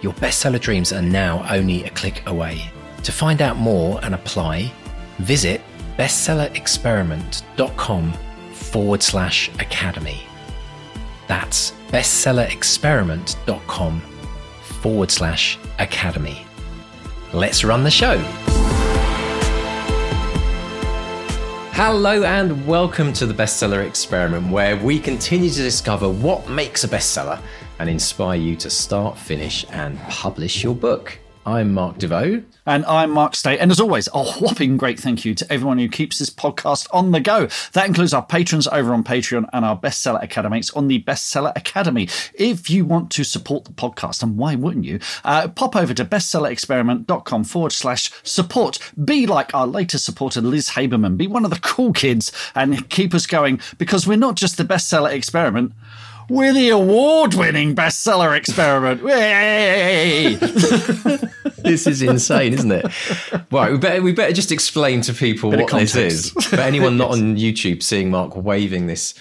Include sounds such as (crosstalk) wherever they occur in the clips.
your bestseller dreams are now only a click away. To find out more and apply, visit bestsellerexperiment.com forward slash academy. That's bestsellerexperiment.com forward slash academy. Let's run the show. Hello and welcome to the Bestseller Experiment, where we continue to discover what makes a bestseller and inspire you to start, finish, and publish your book. I'm Mark Desvaux. And I'm Mark Stay. And as always, a whopping great thank you to everyone who keeps this podcast on the go. That includes our patrons over on Patreon and our Bestseller Academics on the Bestseller Academy. If you want to support the podcast, and why wouldn't you, uh, pop over to bestsellerexperiment.com forward slash support. Be like our latest supporter, Liz Haberman. Be one of the cool kids and keep us going because we're not just the Bestseller Experiment. We're the award-winning bestseller experiment. (laughs) This is insane, isn't it? Right, we better we better just explain to people what this is. (laughs) For anyone not on YouTube seeing Mark waving this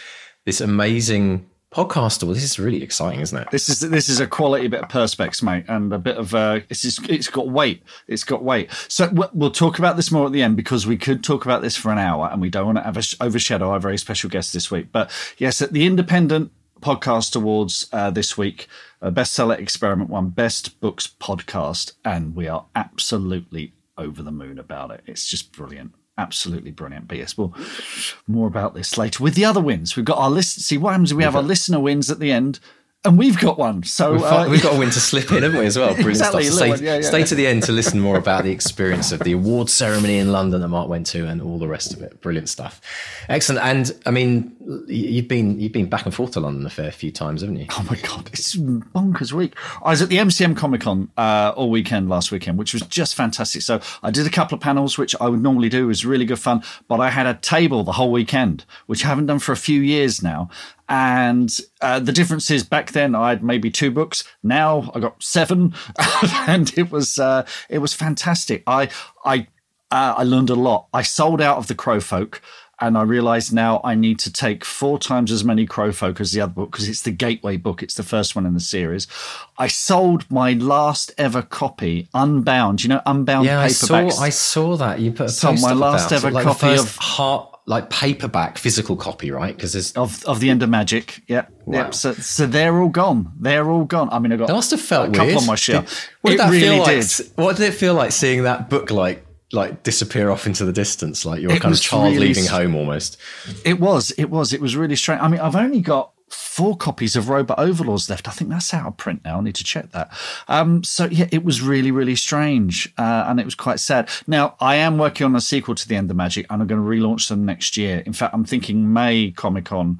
this amazing podcast award, this is really exciting, isn't it? This is this is a quality bit of perspex, mate, and a bit of uh, it's just, it's got weight. It's got weight. So we'll- we'll talk about this more at the end because we could talk about this for an hour, and we don't want to have a, overshadow our very special guest this week. But yes, at the Independent Podcast Awards uh, this week, uh, bestseller experiment won Best Books Podcast, and we are absolutely over the moon about it. It's just brilliant. Absolutely brilliant. But yes, well, more about this later. With the other wins, we've got our list. See what happens. We have our listener wins at the end, and we've got one. So We've, uh, we've got a win to slip in, haven't we, as well? (laughs) Brilliant Exactly, stuff. So stay, one, yeah, yeah. stay to the end to listen more about the experience of the award ceremony in London that Mark went to and all the rest of it. Brilliant stuff. Excellent. And I mean, you've been you've been back and forth to London a fair few times, haven't you? Oh my god, it's bonkers week. I was at the MCM Comic Con uh, all weekend last weekend, which was just fantastic. So I did a couple of panels, which I would normally do, it was really good fun. But I had a table the whole weekend, which I haven't done for a few years now. And uh, the difference is back then I had maybe two books. Now I got seven, (laughs) and it was uh, it was fantastic. I I uh, I learned a lot. I sold out of the Crowfolk, and I realised now I need to take four times as many Crowfolk as the other book because it's the gateway book. It's the first one in the series. I sold my last ever copy, Unbound. You know, Unbound Yeah, I saw. I saw that you put a So my last about, ever like copy of- heart like paperback physical copy, right? Because there's of of the End of Magic. Yep. Wow. Yep. So so they're all gone. They're all gone. I mean, I got That must have felt a couple weird. on my shelf. Did- what did it that really feel like? did. What did it feel like seeing that book like like disappear off into the distance, like you're a kind of child really leaving home almost? It was. It was. It was really strange. I mean, I've only got four copies of Robot Overlords left. I think that's out of print now. I need to check that. Um, so yeah, it was really, really strange, uh, and it was quite sad. Now I am working on a sequel to the End of Magic, and I'm going to relaunch them next year. In fact, I'm thinking May Comic Con.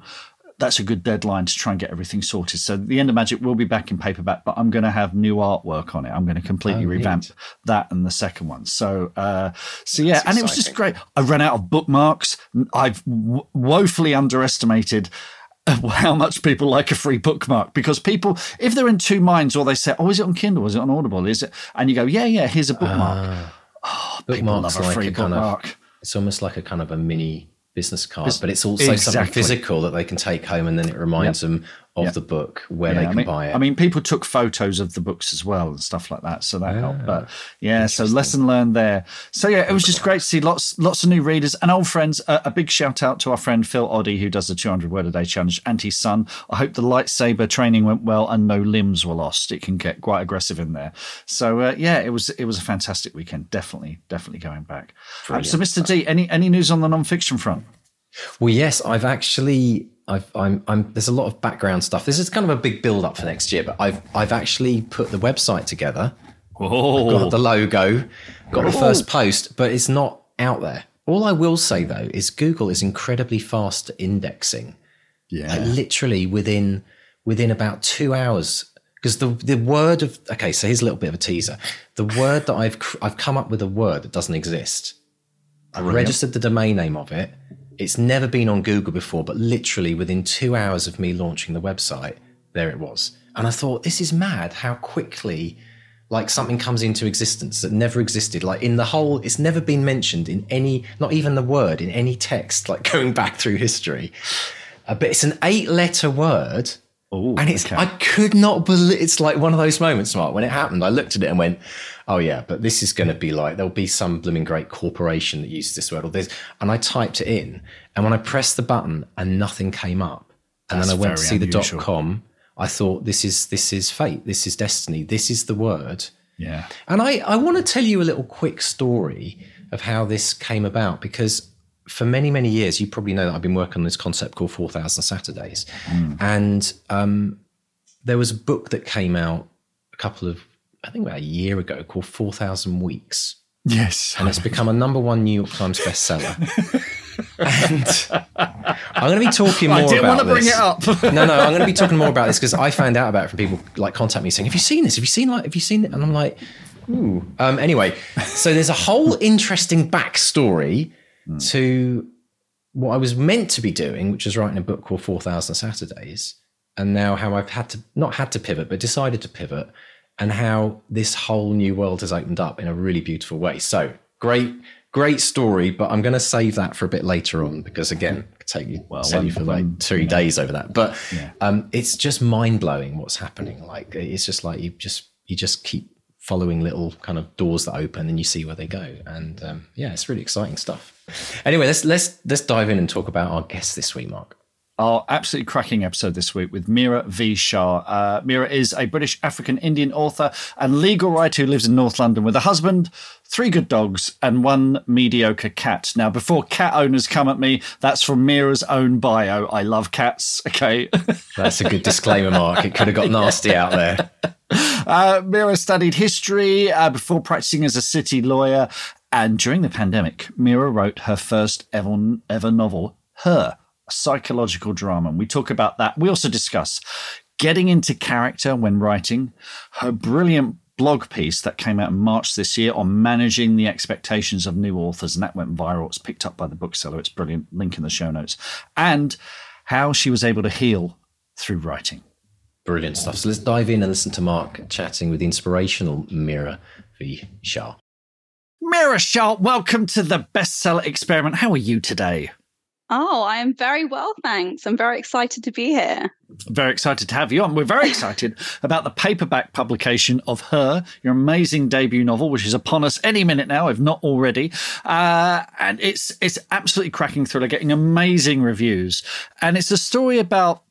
That's a good deadline to try and get everything sorted. So the End of Magic will be back in paperback, but I'm going to have new artwork on it. I'm going to completely Oh, neat. revamp that and the second one. So, uh, so yeah, That's and it was just great. I ran out of bookmarks. I've w- woefully underestimated (laughs) how much people like a free bookmark because people, if they're in two minds, or they say, "Oh, is it on Kindle? Is it on Audible? Is it?" and you go, "Yeah, yeah, here's a bookmark." Ah, people bookmarks love a like free a kind of bookmark. it's almost like a kind of a mini business card, but it's also something physical that they can take home, and then it reminds them of Yep. the book where Yeah, they I can mean, buy it. I mean, people took photos of the books as well and stuff like that, so that helped. Ah, But yeah, so lesson learned there. So yeah, it was just great to see lots, lots of new readers and old friends. Uh, a big shout out to our friend Phil Oddy who does the 200 word a day challenge, and his son. I hope the lightsaber training went well and no limbs were lost. It can get quite aggressive in there. So uh, yeah, it was it was a fantastic weekend. Definitely, definitely going back. Um, so, Mr. D, any any news on the non-fiction front? Well, yes, I've actually, I've, I'm, I'm. There's a lot of background stuff. This is kind of a big build up for next year, but I've, I've actually put the website together. Oh, Got the logo, got the first post, but it's not out there. All I will say though is Google is incredibly fast at indexing. yeah. Like literally within within about two hours, because the the word of okay, so here's a little bit of a teaser. The word that I've I've come up with a word that doesn't exist. I registered the domain name of it. It's never been on Google before, but literally within two hours of me launching the website, there it was. And I thought, this is mad how quickly like something comes into existence that never existed. Like in the whole, it's never been mentioned in any, not even the word in any text, like (laughs) going back through history. Uh, but it's an eight letter word. Oh, And it's, okay. I could not believe, it's like one of those moments, Mark, when it happened. I looked at it and went, oh yeah, but this is going to be like, there'll be some blooming great corporation that uses this word or this. And I typed it in. And when I pressed the button and nothing came up, and That's then I went to see the dot com, I thought, this is, this is fate. This is destiny. This is the word. yeah. And I, I want to tell you a little quick story of how this came about because for many, many years, you probably know that I've been working on this concept called 4,000 Saturdays. And um, there was a book that came out a couple of, I think about a year ago called 4,000 Weeks. Yes. And it's become a number one New York Times bestseller. and I'm going to be talking (laughs) more I didn't about want to bring this. it up. (laughs) no, no, I'm going to be talking more about this because I found out about it from people like contact me saying, "Have you seen this? Have you seen like? Have you seen it?" And I'm like, "Ooh." Um, anyway, so there's a whole interesting backstory to what I was meant to be doing, which is writing a book called Four Thousand Saturdays, and now how I've had to not had to pivot, but decided to pivot, and how this whole new world has opened up in a really beautiful way. So great. Great story, but I'm going to save that for a bit later on because again, take you Well, send you for like three days over that. But Yeah. um, it's just mind blowing what's happening. Like it's just like you just you just keep following little kind of doors that open and you see where they go. And um, yeah, it's really exciting stuff. Anyway, let's let's let's dive in and talk about our guest this week, Mark. Our absolutely cracking episode this week with Mira V. Shah. Uh, Mira is a British African Indian author and legal writer who lives in North London with a husband, three good dogs, and one mediocre cat. Now, before cat owners come at me, that's from Mira's own bio. I love cats. (laughs) Okay. That's a good disclaimer, Mark. It could have got nasty out there. (laughs) Uh, Mira studied history uh, before practicing as a city lawyer. And during the pandemic, Mira wrote her first ever, ever novel, Her, psychological drama. And we talk about that. We also discuss getting into character when writing, her brilliant blog piece that came out in March this year on managing the expectations of new authors. And that went viral. It's picked up by the bookseller. It's brilliant. Link in the show notes. And how she was able to heal through writing. Brilliant stuff. So let's dive in and listen to Mark chatting with the inspirational Mira V. Shah. Mira Shah, welcome to the bestseller experiment. How are you today? Oh, I am very well, thanks. I'm very excited to be here. Very excited to have you on. We're very (laughs) excited about the paperback publication of Her, your amazing debut novel, which is upon us any minute now, if not already. Uh, and it's it's absolutely cracking thriller, getting amazing reviews. And it's a story about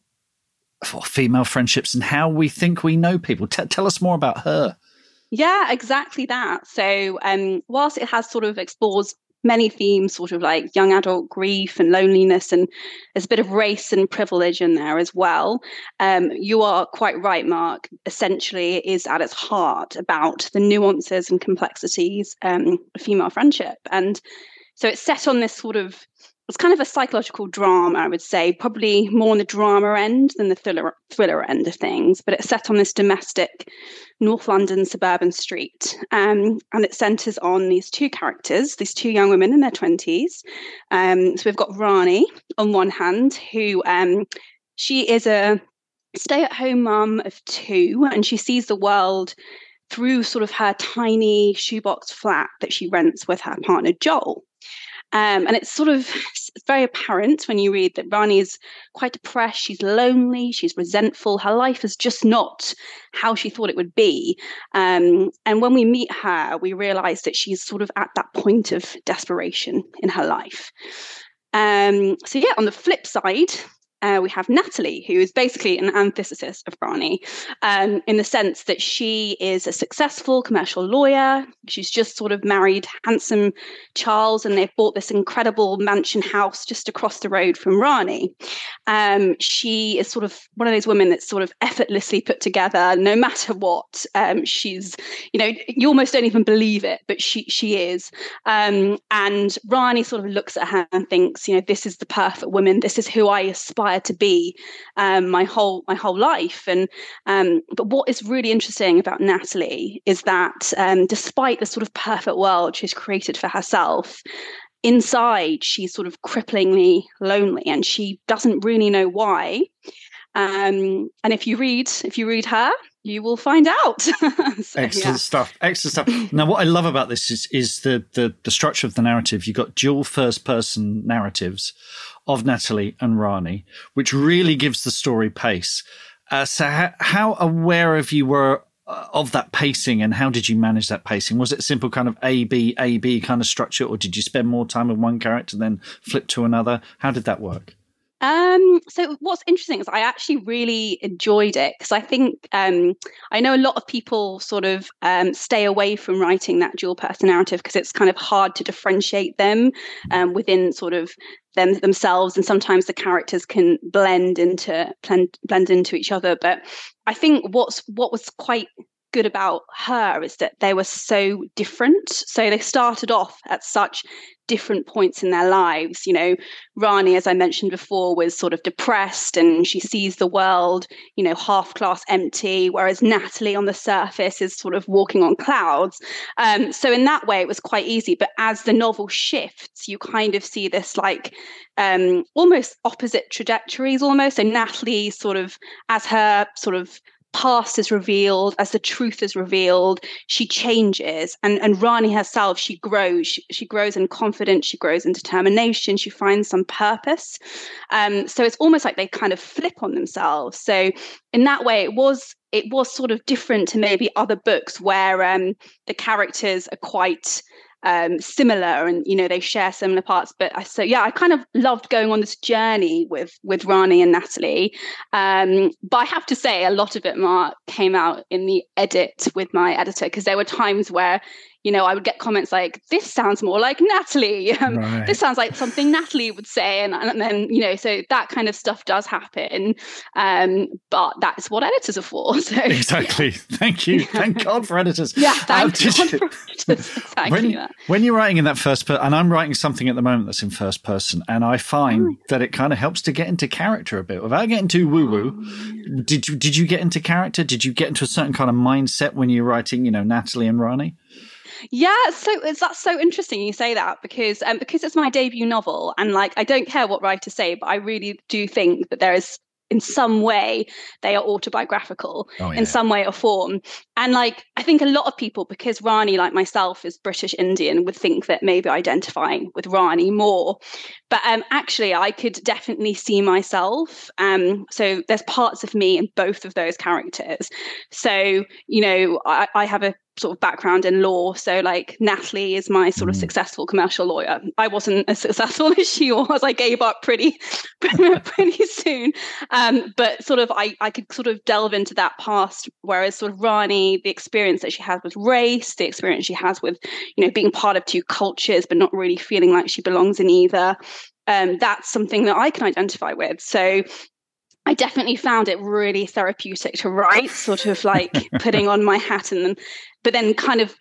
well, female friendships and how we think we know people. T- tell us more about Her. Yeah, exactly that. So, um, whilst it has sort of explores many themes, sort of like young adult grief and loneliness, and there's a bit of race and privilege in there as well. Um, you are quite right, Mark. Essentially, is at its heart about the nuances and complexities um, of female friendship. And so it's set on this sort of it's kind of a psychological drama, I would say, probably more on the drama end than the thriller thriller end of things. But it's set on this domestic North London suburban street, um, and it centres on these two characters, these two young women in their twenties. Um, so we've got Rani on one hand, who um, she is a stay-at-home mum of two, and she sees the world through sort of her tiny shoebox flat that she rents with her partner Joel. Um, and it's sort of very apparent when you read that Rani is quite depressed, she's lonely, she's resentful, her life is just not how she thought it would be. Um, and when we meet her, we realize that she's sort of at that point of desperation in her life. Um, so, yeah, on the flip side, uh, we have Natalie, who is basically an antithesis of Rani, um, in the sense that she is a successful commercial lawyer. She's just sort of married handsome Charles, and they've bought this incredible mansion house just across the road from Rani. Um, she is sort of one of those women that's sort of effortlessly put together, no matter what. Um, she's, you know, you almost don't even believe it, but she she is. Um, and Rani sort of looks at her and thinks, you know, this is the perfect woman. This is who I aspire aspire to be um, my whole my whole life. And um, but what is really interesting about Natalie is that um, despite the sort of perfect world she's created for herself, inside she's sort of cripplingly lonely, and she doesn't really know why. Um, and if you read if you read her, you will find out. (laughs) so, Excellent yeah. stuff. Excellent stuff. now, what I love about this is is the, the the structure of the narrative. You've got dual first person narratives of Natalie and Rani, which really gives the story pace. Uh, so, how, how aware of you were uh, of that pacing, and how did you manage that pacing? Was it simple kind of A B A B kind of structure, or did you spend more time with one character then flip to another? How did that work? Um, so what's interesting is I actually really enjoyed it because I think um, I know a lot of people sort of um, stay away from writing that dual person narrative because it's kind of hard to differentiate them um, within sort of them themselves, and sometimes the characters can blend into blend, blend into each other. But I think what's what was quite good about her is that they were so different. So they started off at such different points in their lives. You know, Rani, as I mentioned before, was sort of depressed and she sees the world, you know, half class empty, whereas Natalie on the surface is sort of walking on clouds. Um, so in that way, it was quite easy. But as the novel shifts, you kind of see this like um, almost opposite trajectories, almost. So Natalie sort of, as her sort of past is revealed, as the truth is revealed, she changes. And, and Rani herself, she grows. She, she grows in confidence, she grows in determination, she finds some purpose. Um, so it's almost like they kind of flip on themselves. So in that way, it was it was sort of different to maybe other books where um, the characters are quite um, similar and you know they share similar parts but I, so yeah i kind of loved going on this journey with with rani and natalie. Um, but i have to say a lot of it mark came out in the edit with my editor because there were times where you know, I would get comments like, this sounds more like Natalie. (laughs) Um, right. This sounds like something Natalie would say. And, and then, you know, so that kind of stuff does happen. Um, but that's what editors are for. (laughs) So, (laughs) exactly. Thank you. Thank God for editors. Yeah, thank God you, for editors. Exactly when, that. when you're writing in that first person, and I'm writing something at the moment that's in first person, and I find oh. that it kind of helps to get into character a bit without getting too woo woo. Oh, did you, did you get into character? Did you get into a certain kind of mindset when you're writing, you know, Natalie and Rani? Yeah, so it's that's so interesting you say that because um, because it's my debut novel and like I don't care what writers say, but I really do think that there is in some way they are autobiographical oh, yeah. in some way or form. And like i think a lot of people because rani like myself is british indian would think that maybe identifying with rani more. But um, actually i could definitely see myself um, so there's parts of me in both of those characters. So you know I, I have a sort of background in law. So like Natalie is my sort of mm. successful commercial lawyer. I wasn't as successful (laughs) as she was. I gave up pretty (laughs) pretty soon. Um, but sort of I, I could sort of delve into that past, whereas sort of Rani, the experience that she has with race, the experience she has with, you know, being part of two cultures but not really feeling like she belongs in either. Um, that's something that I can identify with. So I definitely found it really therapeutic to write, (laughs) sort of like putting on my hat and then, but then kind of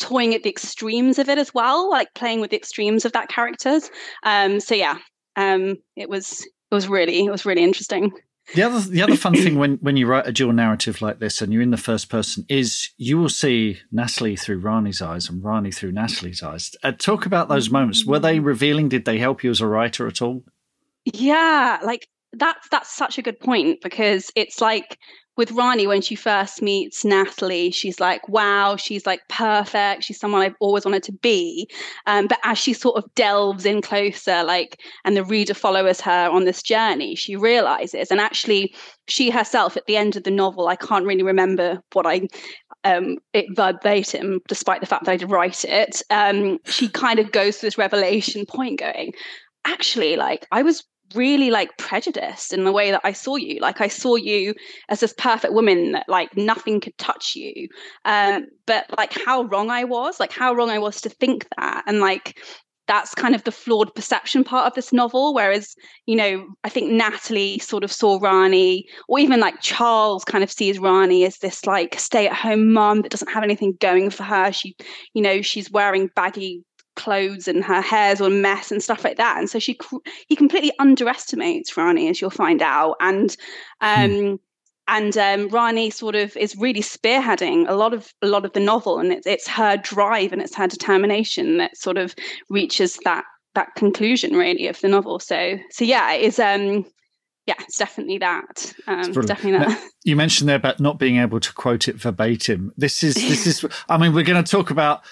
toying at the extremes of it as well, like playing with the extremes of that characters. Um, so yeah, um, it was it was really it was really interesting. The other the other fun thing when when you write a dual narrative like this and you're in the first person is you will see Natalie through Rani's eyes and Rani through Natalie's eyes. Uh, talk about those moments. Were they revealing? Did they help you as a writer at all? Yeah, like that's that's such a good point because it's like with Rani when she first meets Natalie, she's like, wow, she's like perfect. She's someone I've always wanted to be. Um, but as she sort of delves in closer, like, and the reader follows her on this journey, she realizes, and actually, she herself at the end of the novel, I can't really remember what I um, it verbatim, despite the fact that I did write it. Um, she kind of goes to this revelation point, going, actually, like I was really like prejudiced in the way that I saw you. Like I saw you as this perfect woman that like nothing could touch you. Um, but like how wrong I was, like how wrong I was to think that. And like that's kind of the flawed perception part of this novel. Whereas, you know, I think Natalie sort of saw Rani, or even like Charles kind of sees Rani as this like stay at home mom that doesn't have anything going for her. She, you know, she's wearing baggy clothes and her hair's all a mess and stuff like that. And so she he completely underestimates Rani, as you'll find out. And um, hmm. and um, Rani sort of is really spearheading a lot of a lot of the novel, and it's it's her drive and it's her determination that sort of reaches that that conclusion really of the novel. So so yeah, it is um yeah, it's definitely that. Um, definitely that. Now, you mentioned there about not being able to quote it verbatim. This is this is. (laughs) I mean, we're going to talk about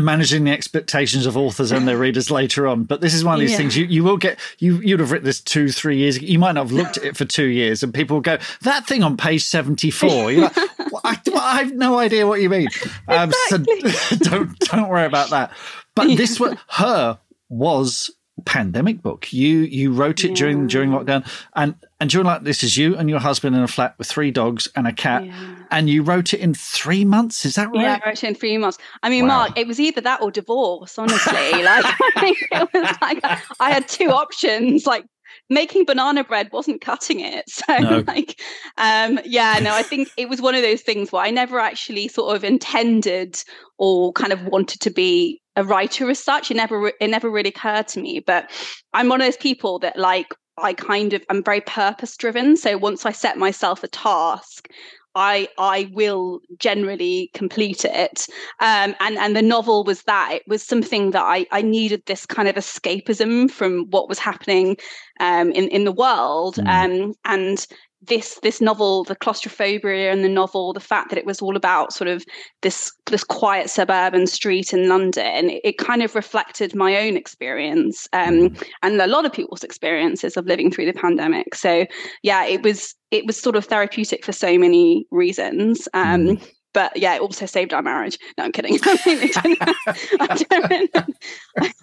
managing the expectations of authors and their readers later on. But this is one of these yeah. things you, you will get. You you'd have written this two three years. You might not have looked at it for two years, and people will go that thing on page seventy four. You're like, (laughs) well, I, I, have no idea what you mean. Um, exactly. So (laughs) don't don't worry about that. But yeah. this was her was pandemic book. You you wrote it yeah. during during lockdown, and and you're like this is you and your husband in a flat with three dogs and a cat, yeah. and you wrote it in three months. Is that right? Yeah, I wrote it in three months. I mean, wow. Mark, it was either that or divorce. Honestly, (laughs) like I think it was like I had two options, like making banana bread wasn't cutting it. (laughs) So no. like um yeah, no, I think it was one of those things where I never actually sort of intended or kind of wanted to be a writer as such. It never it never really occurred to me. But I'm one of those people that like I kind of I'm very purpose driven. So once I set myself a task, I I will generally complete it. Um, and and the novel was that it was something that I I needed this kind of escapism from what was happening um, in in the world. Mm. Um, and this this novel, the claustrophobia in the novel, the fact that it was all about sort of this this quiet suburban street in London, it, it kind of reflected my own experience um, mm. and a lot of people's experiences of living through the pandemic. So yeah, it was it was sort of therapeutic for so many reasons. Um, mm but yeah, it also saved our marriage. No, I'm kidding. (laughs) I,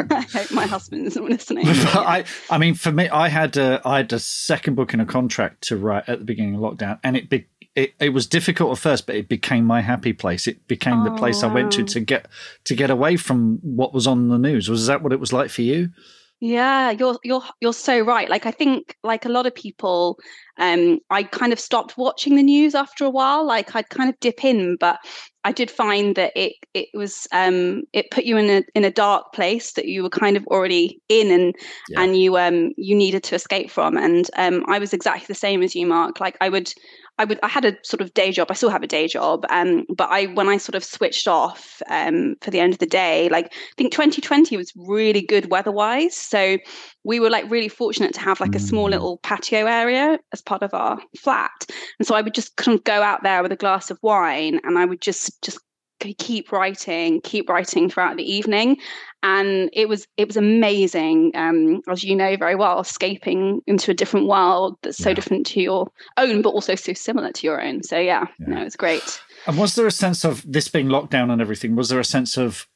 I, hope my husband isn't listening. (laughs) I, I mean, for me, I had a, I had a second book in a contract to write at the beginning of lockdown, and it be, it, it was difficult at first, but it became my happy place. It became oh, the place wow. I went to to get to get away from what was on the news. Was that what it was like for you? Yeah, you're you're you're so right. Like I think like a lot of people um I kind of stopped watching the news after a while. Like I'd kind of dip in, but I did find that it it was um it put you in a in a dark place that you were kind of already in and yeah. and you um you needed to escape from. And um I was exactly the same as you, Mark. Like I would I would I had a sort of day job. I still have a day job, um, but I when I sort of switched off um, for the end of the day, like I think 2020 was really good weather-wise. So we were like really fortunate to have like a small mm. little patio area as part of our flat, and so I would just kind of go out there with a glass of wine, and I would just just keep writing keep writing throughout the evening and it was it was amazing um, as you know very well escaping into a different world that's so yeah. different to your own but also so similar to your own so yeah, yeah. no it's great and was there a sense of this being locked down and everything was there a sense of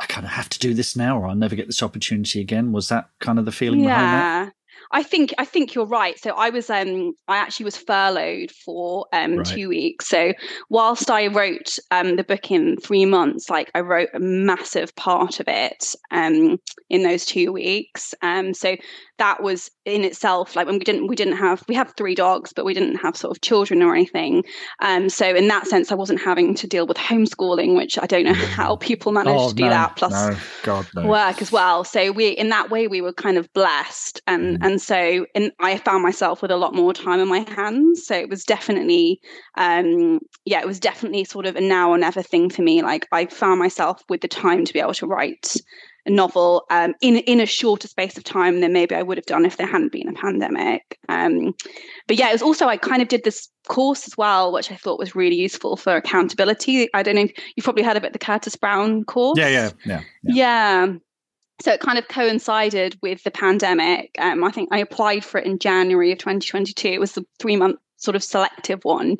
i kind of have to do this now or i'll never get this opportunity again was that kind of the feeling yeah. I think I think you're right. So I was um I actually was furloughed for um right. two weeks. So whilst I wrote um the book in three months, like I wrote a massive part of it um in those two weeks. Um so that was in itself like when we didn't we didn't have we have three dogs but we didn't have sort of children or anything um so in that sense i wasn't having to deal with homeschooling which i don't know (laughs) how people manage oh, to do no, that plus no, God, no. work as well so we in that way we were kind of blessed and mm. and so and i found myself with a lot more time in my hands so it was definitely um yeah it was definitely sort of a now or never thing for me like i found myself with the time to be able to write a novel um, in in a shorter space of time than maybe I would have done if there hadn't been a pandemic. Um, but yeah, it was also I kind of did this course as well, which I thought was really useful for accountability. I don't know if you've probably heard about the Curtis Brown course. Yeah, yeah, yeah, yeah. yeah. So it kind of coincided with the pandemic. Um, I think I applied for it in January of 2022. It was the three month sort of selective one.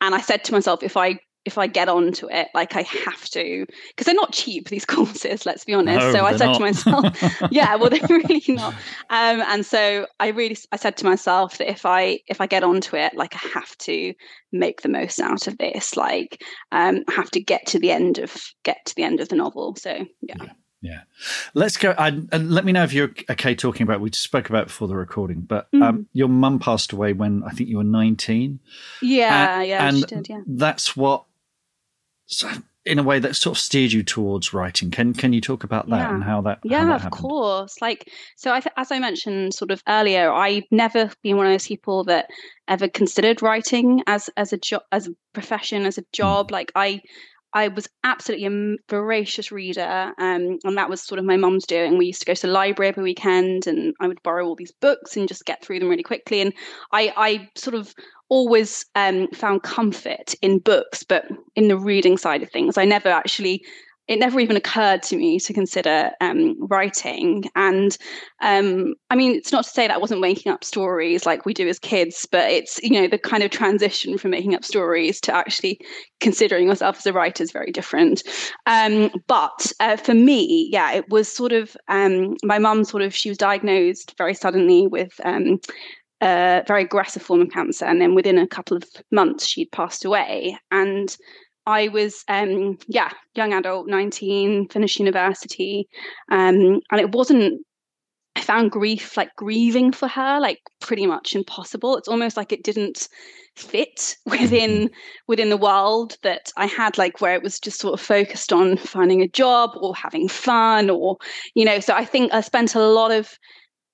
And I said to myself, if I if I get onto it, like I have to, because they're not cheap, these (laughs) courses, let's be honest. No, so I said not. to (laughs) myself, yeah, well, they're really not. Um, and so I really, I said to myself that if I, if I get onto it, like I have to make the most out of this, like um, I have to get to the end of, get to the end of the novel. So yeah. yeah. Yeah, let's go. and let me know if you're okay talking about. We spoke about before the recording, but mm. um, your mum passed away when I think you were 19. Yeah, and, yeah, and did, yeah. That's what so in a way that sort of steered you towards writing. Can can you talk about that yeah. and how that? Yeah, how that of course. Like so, I th- as I mentioned sort of earlier, I've never been one of those people that ever considered writing as as a job, as a profession, as a hmm. job. Mm. Like I. I was absolutely a voracious reader, um, and that was sort of my mum's doing. We used to go to the library every weekend, and I would borrow all these books and just get through them really quickly. And I, I sort of always um, found comfort in books, but in the reading side of things, I never actually. It never even occurred to me to consider um, writing. And um, I mean, it's not to say that I wasn't making up stories like we do as kids, but it's, you know, the kind of transition from making up stories to actually considering yourself as a writer is very different. Um, but uh, for me, yeah, it was sort of um, my mum sort of, she was diagnosed very suddenly with um, a very aggressive form of cancer. And then within a couple of months, she'd passed away. And I was, um, yeah, young adult, 19, finished university. Um, and it wasn't, I found grief, like grieving for her, like pretty much impossible. It's almost like it didn't fit (laughs) within mm-hmm. within the world that I had like where it was just sort of focused on finding a job or having fun or you know so I think I spent a lot of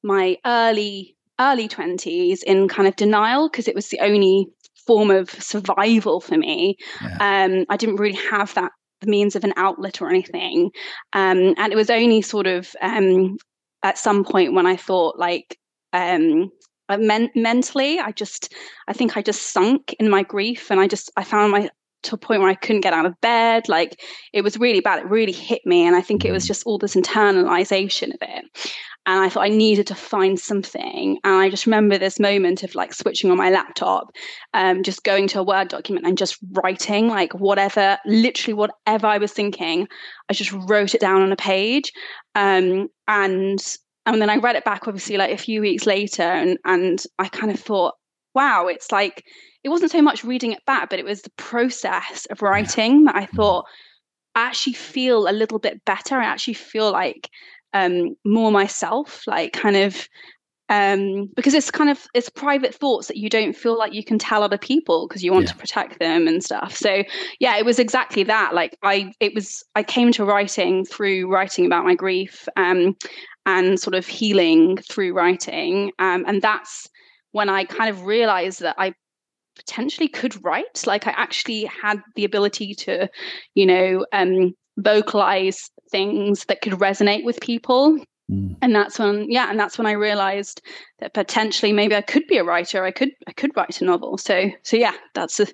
my early early 20s in kind of denial because it was the only form of survival for me. Yeah. Um, I didn't really have that the means of an outlet or anything. Um, and it was only sort of um, at some point when I thought like um, uh, men- mentally, I just, I think I just sunk in my grief and I just, I found my, to a point where I couldn't get out of bed. Like it was really bad. It really hit me. And I think it was mm. just all this internalization of it and I thought I needed to find something. And I just remember this moment of like switching on my laptop, um, just going to a Word document and just writing like whatever, literally whatever I was thinking, I just wrote it down on a page. Um, and and then I read it back obviously like a few weeks later and and I kind of thought, wow, it's like it wasn't so much reading it back, but it was the process of writing that I mm. thought I actually feel a little bit better. I actually feel like um, more myself, like kind of um, because it's kind of it's private thoughts that you don't feel like you can tell other people because you want yeah. to protect them and stuff. So yeah, it was exactly that. Like I, it was I came to writing through writing about my grief um, and sort of healing through writing, um, and that's when I kind of realized that I potentially could write. Like I actually had the ability to, you know, um, vocalize things that could resonate with people. Mm. and that's when yeah and that's when i realized that potentially maybe i could be a writer. I could i could write a novel. So so yeah that's a,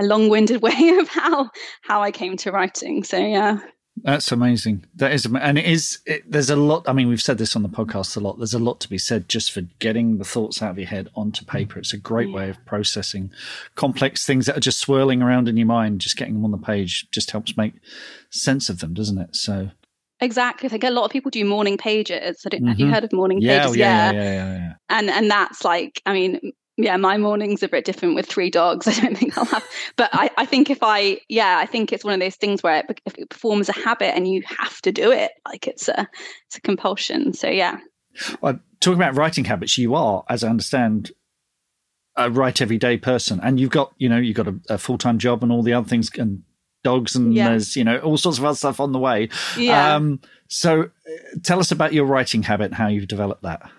a long-winded (laughs) way of how how i came to writing. So yeah that's amazing. That is, and it is. It, there's a lot. I mean, we've said this on the podcast a lot. There's a lot to be said just for getting the thoughts out of your head onto paper. It's a great yeah. way of processing complex things that are just swirling around in your mind. Just getting them on the page just helps make sense of them, doesn't it? So Exactly. I think a lot of people do morning pages. I don't, mm-hmm. Have you mm-hmm. heard of morning yeah, pages? Oh, yeah, yeah, yeah, yeah, yeah. And and that's like, I mean, yeah, my morning's a bit different with three dogs. (laughs) I don't think I'll have, but I, I think if I, yeah, I think it's one of those things where it, if it forms a habit and you have to do it, like it's a, it's a compulsion. So yeah. Well, talking about writing habits, you are, as I understand, a write every day person, and you've got, you know, you've got a, a full time job and all the other things, and dogs, and yeah. there's, you know, all sorts of other stuff on the way. Yeah. Um, so, uh, tell us about your writing habit, how you've developed that.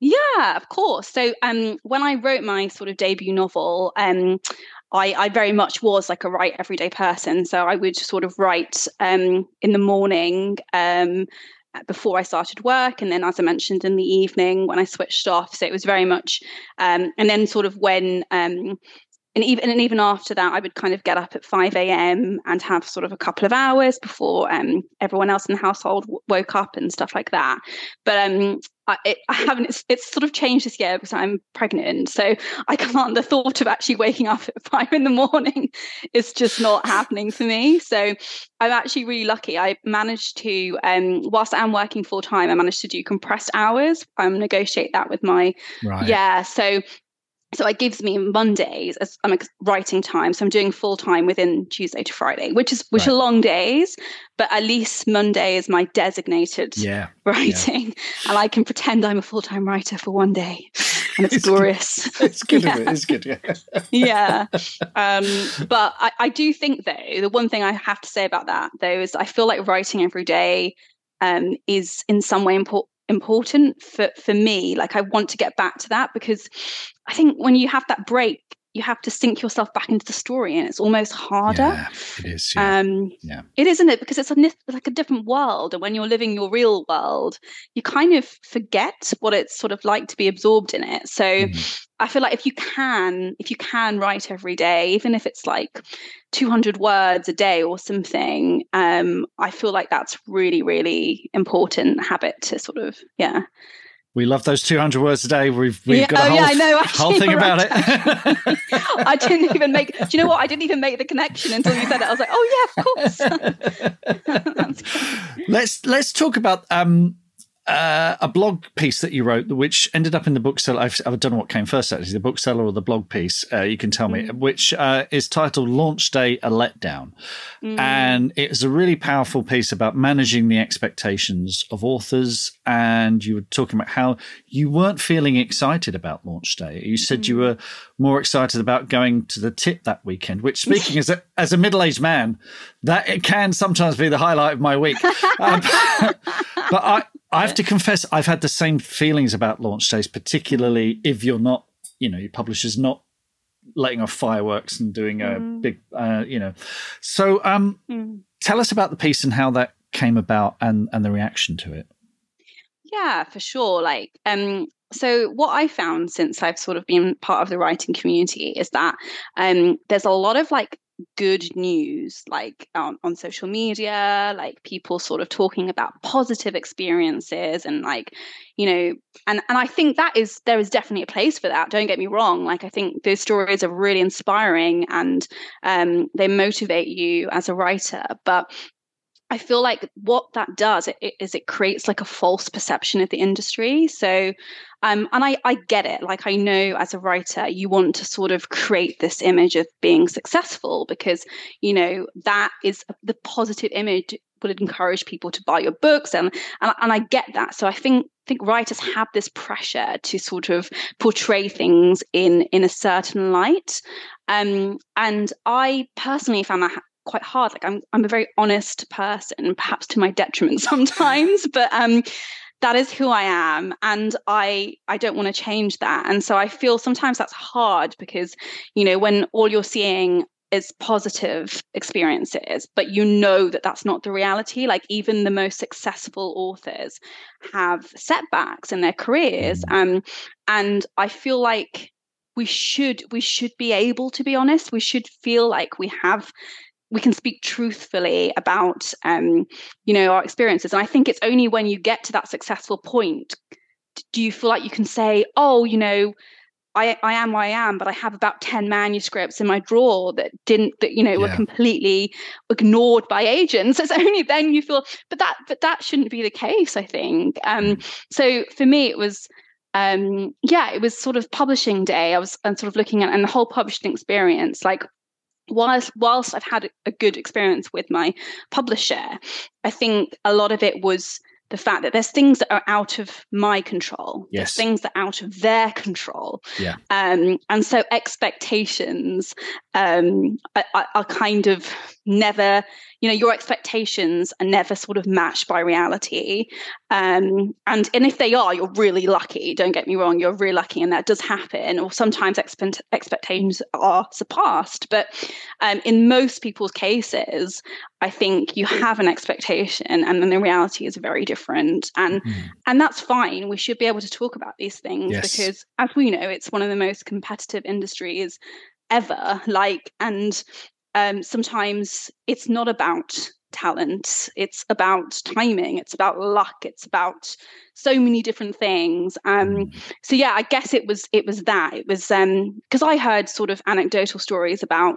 Yeah, of course. So um, when I wrote my sort of debut novel, um, I, I, very much was like a write everyday person. So I would sort of write um, in the morning um, before I started work, and then, as I mentioned, in the evening when I switched off. So it was very much, um, and then sort of when um, and even and even after that, I would kind of get up at five a.m. and have sort of a couple of hours before um, everyone else in the household w- woke up and stuff like that. But um, I, it, I haven't. It's, it's, sort of changed this year because I'm pregnant, so I can't. The thought of actually waking up at five in the morning (laughs) is just not happening for me. So I'm actually really lucky. I managed to, um, whilst I'm working full time, I managed to do compressed hours. I'm negotiate that with my right. yeah. So so it gives me Mondays as I'm writing time. So I'm doing full time within Tuesday to Friday, which is which right. are long days, but at least Monday is my designated yeah, writing, yeah. and I can pretend I'm a full time writer for one day. and it's, (laughs) it's glorious. Good. (laughs) It's good. yeah. It? It's good. Yeah. yeah. Um, but I, I do think though the one thing I have to say about that though is I feel like writing every day um, is in some way important important for for me. Like i want to get back to that because i think when you have that break you have to sink yourself back into the story and it's almost harder yeah, it is yeah. Um, yeah. it isn't it because it's a like a different world and when you're living your real world you kind of forget what it's sort of like to be absorbed in it so mm. i feel like if you can if you can write every day even if it's like 200 words a day or something um, i feel like that's really really important habit to sort of yeah we love those 200 words a day. We've, we've yeah, got a oh, whole, yeah, I know, whole thing about it. (laughs) (laughs) I didn't even make, do you know what? I didn't even make the connection until you said it. I was like, oh, yeah, of course. (laughs) let's, let's talk about um, uh, a blog piece that you wrote, which ended up in the bookseller. I've, I don't know what came first, actually, the bookseller or the blog piece. Uh, you can tell me, mm. which uh, is titled "Launch Day: A Letdown," mm. and it's a really powerful piece about managing the expectations of authors. And you were talking about how you weren't feeling excited about launch day. You said mm. you were more excited about going to the tip that weekend. Which, speaking as a as a middle aged man, that it can sometimes be the highlight of my week. (laughs) Um, (laughs) but I I have to confess, I've had the same feelings about launch days, particularly if you're not, you know, your publisher's not letting off fireworks and doing a mm. big, uh, you know. So, um, mm. tell us about the piece and how that came about and and the reaction to it. Yeah, for sure. Like, um, so what I found since I've sort of been part of the writing community is that um, there's a lot of like good news like on, on social media like people sort of talking about positive experiences and like you know and and i think that is there is definitely a place for that don't get me wrong like i think those stories are really inspiring and um, they motivate you as a writer but I feel like what that does is it creates like a false perception of the industry. So, um, and I, I get it. Like I know as a writer, you want to sort of create this image of being successful because you know that is the positive image would encourage people to buy your books, and and, and I get that. So I think think writers have this pressure to sort of portray things in in a certain light um, and i personally found that quite hard. Like I'm I'm a very honest person, perhaps to my detriment (laughs) sometimes, but um that is who I am and I I don't want to change that. And so I feel sometimes that's hard because you know when all you're seeing is positive experiences but you know that that's not the reality like even the most successful authors have setbacks in their careers mm. um and I feel like we should we should be able to be honest we should feel like we have we can speak truthfully about um, you know our experiences and i think it's only when you get to that successful point do you feel like you can say oh you know I, I am where I am, but I have about 10 manuscripts in my drawer that didn't that you know yeah. were completely ignored by agents. (laughs) It's only then you feel but that but that shouldn't be the case, I think. Um mm. so for me it was um yeah, it was sort of publishing day. I was and sort of looking at and the whole publishing experience, like whilst whilst I've had a good experience with my publisher, I think a lot of it was the fact that there's things that are out of my control. Yes. There's things that are out of their control. Yeah. Um, and so expectations um, are, are kind of never you know your expectations are never sort of matched by reality um, and and if they are you're really lucky don't get me wrong you're really lucky and that does happen or sometimes expect, expectations are surpassed but um, in most people's cases i think you have an expectation and then the reality is very different and mm. and that's fine we should be able to talk about these things yes. because as we know it's one of the most competitive industries ever like and um, sometimes it's not about talent it's about timing it's about luck it's about so many different things um mm. so yeah i guess it was it was that it was um because i heard sort of anecdotal stories about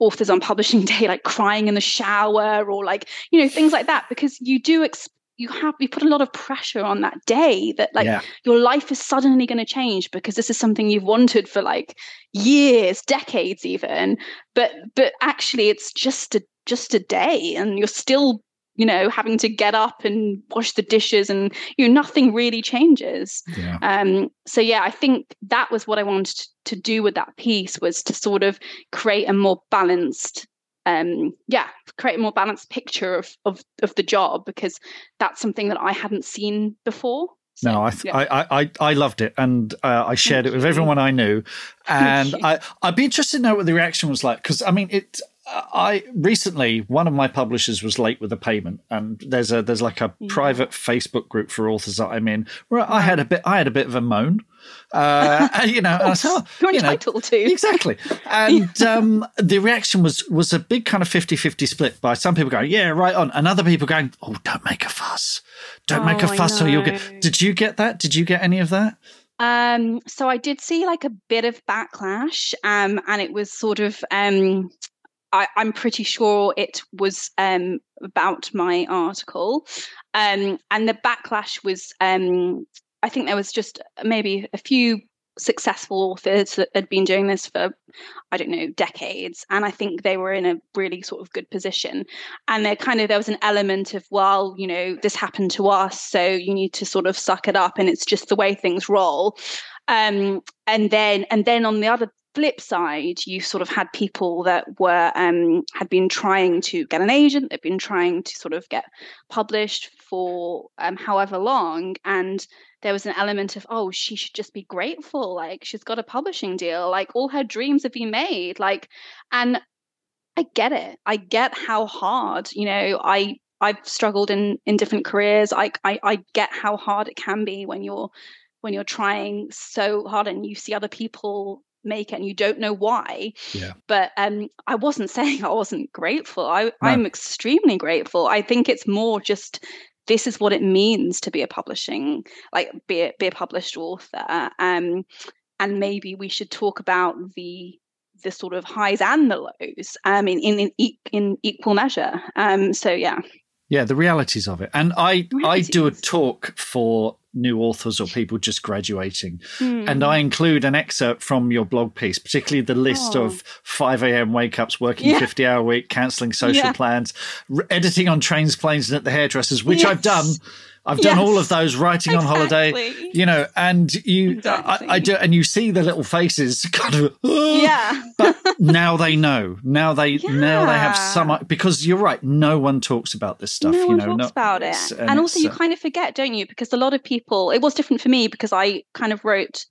authors on publishing (laughs) day like crying in the shower or like you know things like that because you do ex- you have you put a lot of pressure on that day that like yeah. your life is suddenly going to change because this is something you've wanted for like years decades even but but actually it's just a just a day and you're still you know having to get up and wash the dishes and you know nothing really changes Yeah. um so yeah i think that was what i wanted to do with that piece was to sort of create a more balanced um yeah create a more balanced picture of of of the job because that's something that i hadn't seen before So, No, I, th- yeah. I, I, I loved it, and uh, I shared it with everyone I knew, and. I, I'd be interested to know what the reaction was like because I mean, it. I recently one of my publishers was late with a payment, and there's a there's like a Yeah. private Facebook group for authors that I'm in. Where I had a bit I had a bit of a moan, uh, and, (laughs) you know, and I said, oh, you're you know, entitled to. exactly. (laughs) And um, the reaction was was a big kind of 50-50 split by some people going yeah right on and other people going oh don't make a fuss. Don't make a Oh, fuss or you'll get did you get that? Did you get any of that? Um, so I did see like a bit of backlash, um, and it was sort of um, I, I'm pretty sure it was um, about my article, um, and the backlash was um, I think there was just maybe a few successful authors that had been doing this for I don't know decades, and I think they were in a really sort of good position. And there kind of there was an element of well, you know, this happened to us, so you need to sort of suck it up, and it's just the way things roll. Um, and then and then on the other flip side, you sort of had people that were um, had been trying to get an agent, they've been trying to sort of get published for um, however long, and there was an element of oh she should just be grateful like she's got a publishing deal like all her dreams have been made like and i get it i get how hard you know i i've struggled in in different careers I, I i get how hard it can be when you're when you're trying so hard and you see other people make it and you don't know why Yeah. but um i wasn't (laughs) saying i wasn't grateful. I i'm extremely grateful. I think it's more just this is what it means to be a publishing like be a, be a published author um and maybe we should talk about the the sort of highs and the lows um in in in, e- in equal measure. Um so yeah yeah the realities of it and i i do a talk for new authors or people just graduating Hmm. and I include an excerpt from your blog piece, particularly the list Oh. of 5 a.m. wake ups, working Yeah. 50 hour week, cancelling social Yeah. plans, r- editing on trains, planes, and at the hairdressers, which I've done. Yes. I've done all of those writing on holiday, you know, and you, Exactly. I, I do, and you see the little faces (laughs) kind of, "Oh," yeah but now they know. Now they, now they have some, because you're right. No one talks about this stuff, no you one know, talks about it it's- and, also you uh, kind of forget don't you because a lot of people it was different for me because i kind of wrote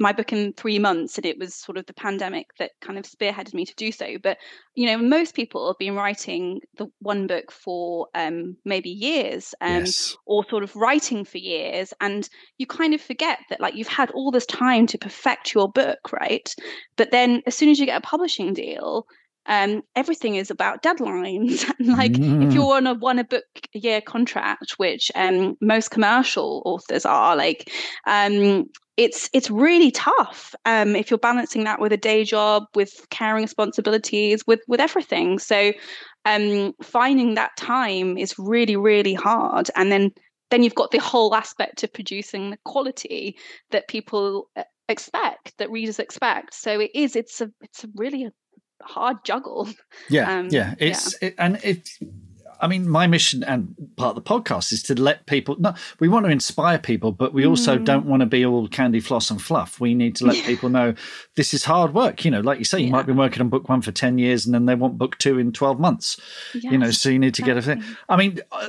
my book in three months and it was sort of the pandemic that kind of spearheaded me to do so but you know most people have been writing the one book for um, maybe years um, yes. or sort of writing for years and you kind of forget that like you've had all this time to perfect your book right but then as soon as you get a publishing deal um, everything is about deadlines. (laughs) Like Mm. if you're on a one a book a year contract which um, most commercial authors are like um, it's it's really tough um, if you're balancing that with a day job with caring responsibilities with with everything. So um, finding that time is really really hard. And then then you've got the whole aspect of producing the quality that people uh, expect that readers expect. So it is it's a it's a really a hard juggle Yeah, Um, yeah. It's It, and it. I mean, my mission and part of the podcast is to let people. No, we want to inspire people, but we also Mm. don't want to be all candy, floss, and fluff. We need to let Yeah. people know this is hard work. You know, like you say, you might be working on book one for ten years, and then they want book two in twelve months. You know, so you need to get a thing. I mean, uh,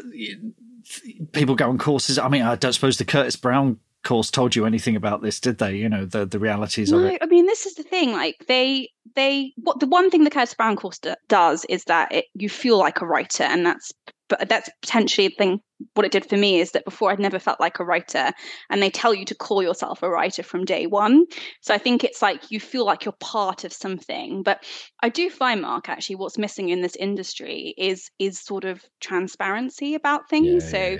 people go on courses. I mean, I don't suppose the Curtis Brown course told you anything about this, did they? You know, the the realities of No, it. I mean this is the thing. Like they, they, what the one thing the Curtis Brown course do, does is that it, you feel like a writer, and that's, but that's potentially the thing. What it did for me is that before I'd never felt like a writer, and they tell you to call yourself a writer from day one. So I think it's like you feel like you're part of something. But I do find, Mark, actually, what's missing in this industry is is sort of transparency about things. so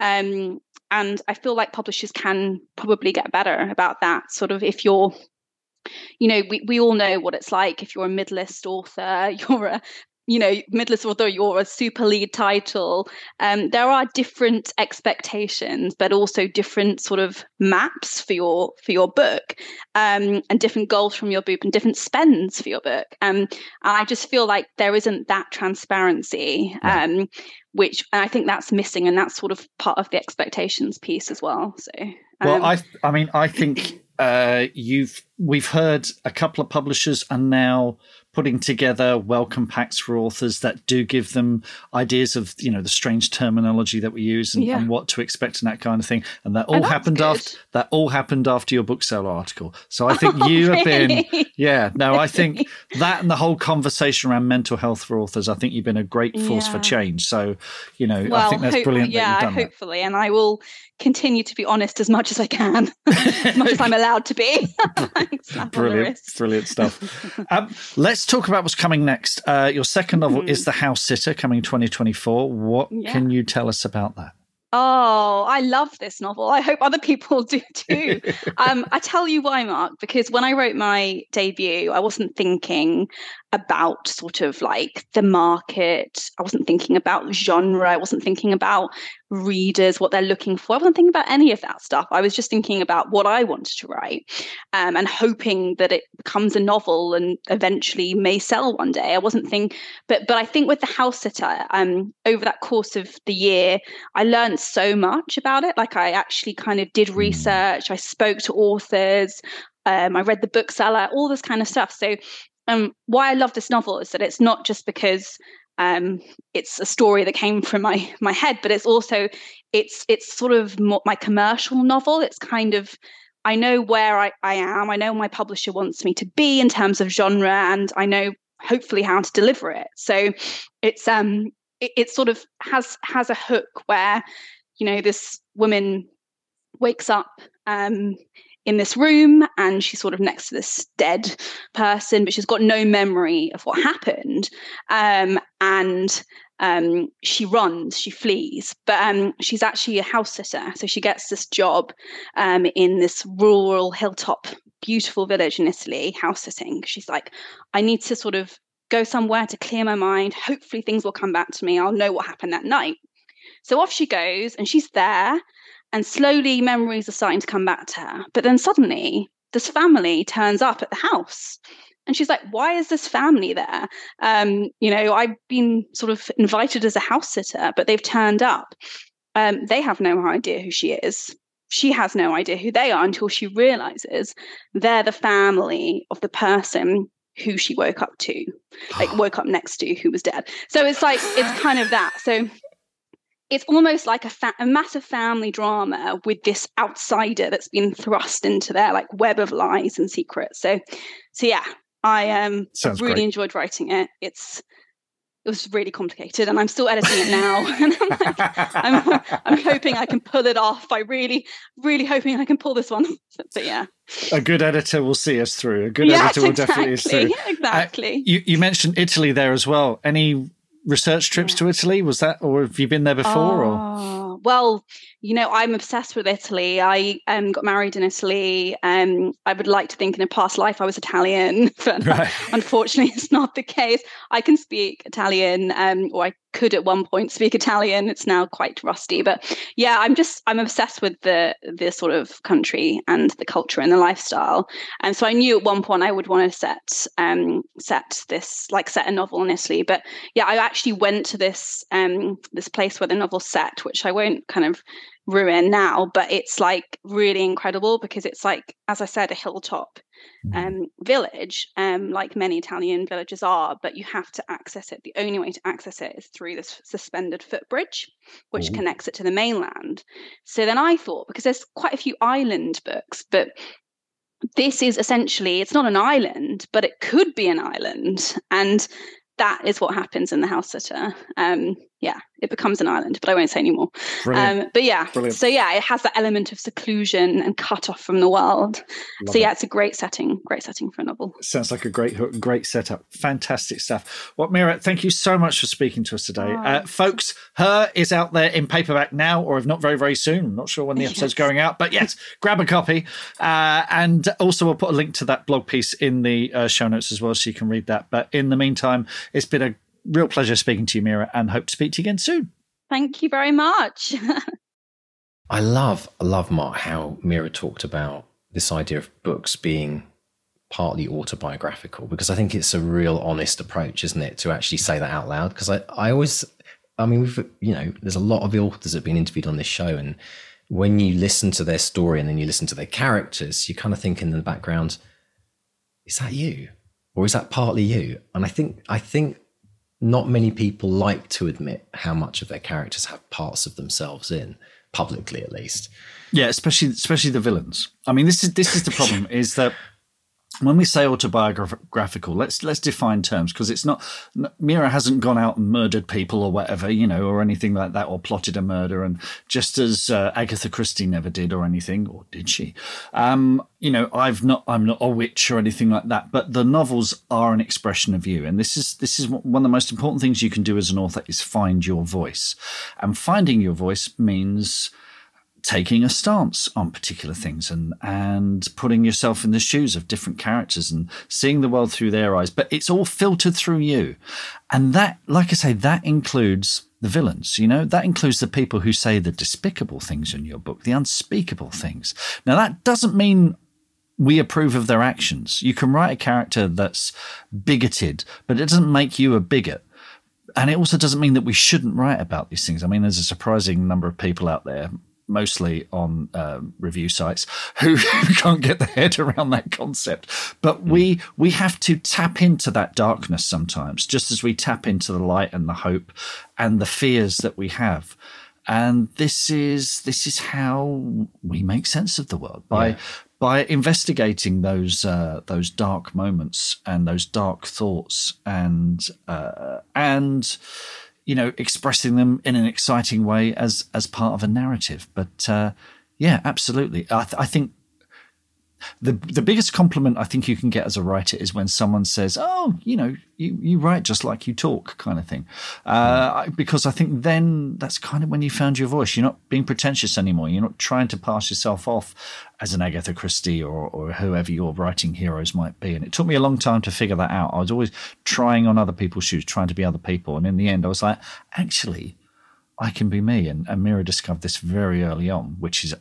um, and I feel like publishers can probably get better about that. Sort of if you're, you know, we, we all know what it's like if you're a mid-list author, (laughs) you're a you know, midlist author or a super lead title, um, there are different expectations, but also different sort of maps for your for your book, um, and different goals from your book and different spends for your book. Um, and I just feel like there isn't that transparency, um, which and I think that's missing, and that's sort of part of the expectations piece as well. So, well, um, I I mean, I think uh, you've we've heard a couple of publishers are now putting together welcome packs for authors that do give them ideas of you know the strange terminology that we use and, yeah. and what to expect and that kind of thing and that all oh, happened good. after that all happened after your bookseller article so i think (laughs) oh, you have been yeah no i (laughs) think that and the whole conversation around mental health for authors i think you've been a great force yeah. for change so you know well, i think that's brilliant yeah that hopefully that. and i will continue to be honest as much as i can (laughs) as much as i'm allowed to be brilliant brilliant stuff um, let's talk about what's coming next. Uh, your second novel mm-hmm. is The House Sitter, coming 2024. What yeah. can you tell us about that? Oh, I love this novel. I hope other people (laughs) do too. um, I tell you why, Mark, because when I wrote my debut, I wasn't thinking about sort of like the market. I wasn't thinking about genre. I wasn't thinking about readers, what they're looking for. I wasn't thinking about any of that stuff. I was just thinking about what I wanted to write um, and hoping that it becomes a novel and eventually may sell one day. I wasn't thinking, but but I think with the house sitter, um, over that course of the year, I learned so much about it. Like I actually kind of did hmm. research. I spoke to authors. Um, I read the bookseller, all this kind of stuff. So um, why I love this novel is that it's not just because um, it's a story that came from my my head, but it's also it's it's sort of more my commercial novel. It's kind of I know where I, I am. I know my publisher wants me to be in terms of genre, and I know hopefully how to deliver it. So it's um it, it sort of has has a hook where you know this woman wakes up um in this room and she's sort of next to this dead person, but she's got no memory of what happened. Um, and um, she runs, she flees, but um, she's actually a house sitter. So she gets this job um, in this rural hilltop, beautiful village in Italy, house sitting. She's like, I need to sort of go somewhere to clear my mind. Hopefully, things will come back to me. I'll know what happened that night. So off she goes, and she's there and slowly memories are starting to come back to her. But then suddenly, this family turns up at the house. And she's like, why is this family there? Um, you know, I've been sort of invited as a house sitter, but they've turned up. Um, they have no idea who she is. She has no idea who they are until she realizes they're the family of the person who she woke up to, like woke up next to, who was dead. So it's like, it's kind of that. So it's almost like a, fa- a, massive family drama with this outsider that's been thrust into their like web of lies and secrets. So, so yeah, I um Sounds really great. enjoyed writing it. It's it was really complicated, and I'm still editing it now. (laughs) and I'm, like, I'm, I'm hoping I can pull it off. I really, really hoping I can pull this one. But yeah, a good editor will see us through. A good yes, editor will exactly, definitely see us through. Exactly. Uh, you, you mentioned Italy there as well. Any research trips to Italy? Was that, or have you been there before? Oh, or well, you know, I'm obsessed with Italy. I um, got married in Italy. Um, I would like to think in a past life I was Italian, (laughs) but right. unfortunately, it's not the case. I can speak Italian, um, or I could at one point speak Italian. It's now quite rusty, but yeah, I'm just I'm obsessed with the the sort of country and the culture and the lifestyle. And so I knew at one point I would want to set um set this like set a novel in Italy. But yeah, I actually went to this um this place where the novel's set, which I won't kind of ruin now, but it's like really incredible because it's like, as I said, a hilltop mm. um, village, um, like many Italian villages are, but you have to access it. The only way to access it is through this suspended footbridge, which connects it to the mainland. So then I thought, because there's quite a few island books, but this is essentially it's not an island but it could be an island and that is what happens in the house sitter. Um, yeah, it becomes an island, but I won't say anymore. Um, but yeah, Brilliant. so yeah, it has that element of seclusion and cut off from the world. Love so yeah, it. it's a great setting, great setting for a novel. Sounds like a great, hook great setup. Fantastic stuff. Well, Mira, thank you so much for speaking to us today, oh. uh, folks. Her is out there in paperback now, or if not very, very soon. I'm not sure when the (laughs) episode's yes. going out, but yes, grab a copy. Uh, and also, we'll put a link to that blog piece in the uh, show notes as well, so you can read that. But in the meantime, it's been a real pleasure speaking to you, Mira, and hope to speak to you again soon. Thank you very much. (laughs) I love, I love Mark how Mira talked about this idea of books being partly autobiographical because I think it's a real honest approach, isn't it, to actually say that out loud? Because I, I always, I mean, we've, you know, there's a lot of the authors that have been interviewed on this show, and when you listen to their story and then you listen to their characters, you kind of think in the background, is that you, or is that partly you? And I think, I think not many people like to admit how much of their characters have parts of themselves in publicly at least. Yeah especially especially the villains. I mean this is this is the problem is that when we say autobiographical, let's let's define terms because it's not Mira hasn't gone out and murdered people or whatever, you know, or anything like that, or plotted a murder, and just as uh, Agatha Christie never did or anything, or did she? Um, you know, I've not, I'm not a witch or anything like that, but the novels are an expression of you, and this is this is one of the most important things you can do as an author is find your voice, and finding your voice means taking a stance on particular things and and putting yourself in the shoes of different characters and seeing the world through their eyes. But it's all filtered through you. And that like i say that includes the villains you know? That includes the people who say the despicable things in your book the unspeakable things. Now that doesn't mean we approve of their actions. You can write a character that's bigoted but it doesn't make you a bigot. And it also doesn't mean that we shouldn't write about these things. I mean, there's a surprising number of people out there, mostly on um, review sites (laughs) who can't get their head around that concept. But we we have to tap into that darkness sometimes, just as we tap into the light and the hope and the fears that we have. And this is this is how we make sense of the world by yeah. by investigating those uh, those dark moments and those dark thoughts and uh, and you know, expressing them in an exciting way as as part of a narrative. But uh, yeah, absolutely. I, th- I, think the the biggest compliment I think you can get as a writer is when someone says, "Oh, you know, you you write just like you talk," kind of thing. Uh, because I think then that's kind of when you found your voice. You're not being pretentious anymore. You're not trying to pass yourself off as an Agatha Christie or or whoever your writing heroes might be. And it took me a long time to figure that out. I was always trying on other people's shoes, trying to be other people, and in the end, I was like, actually. I can be me, and, and Mira discovered this very early on, which is,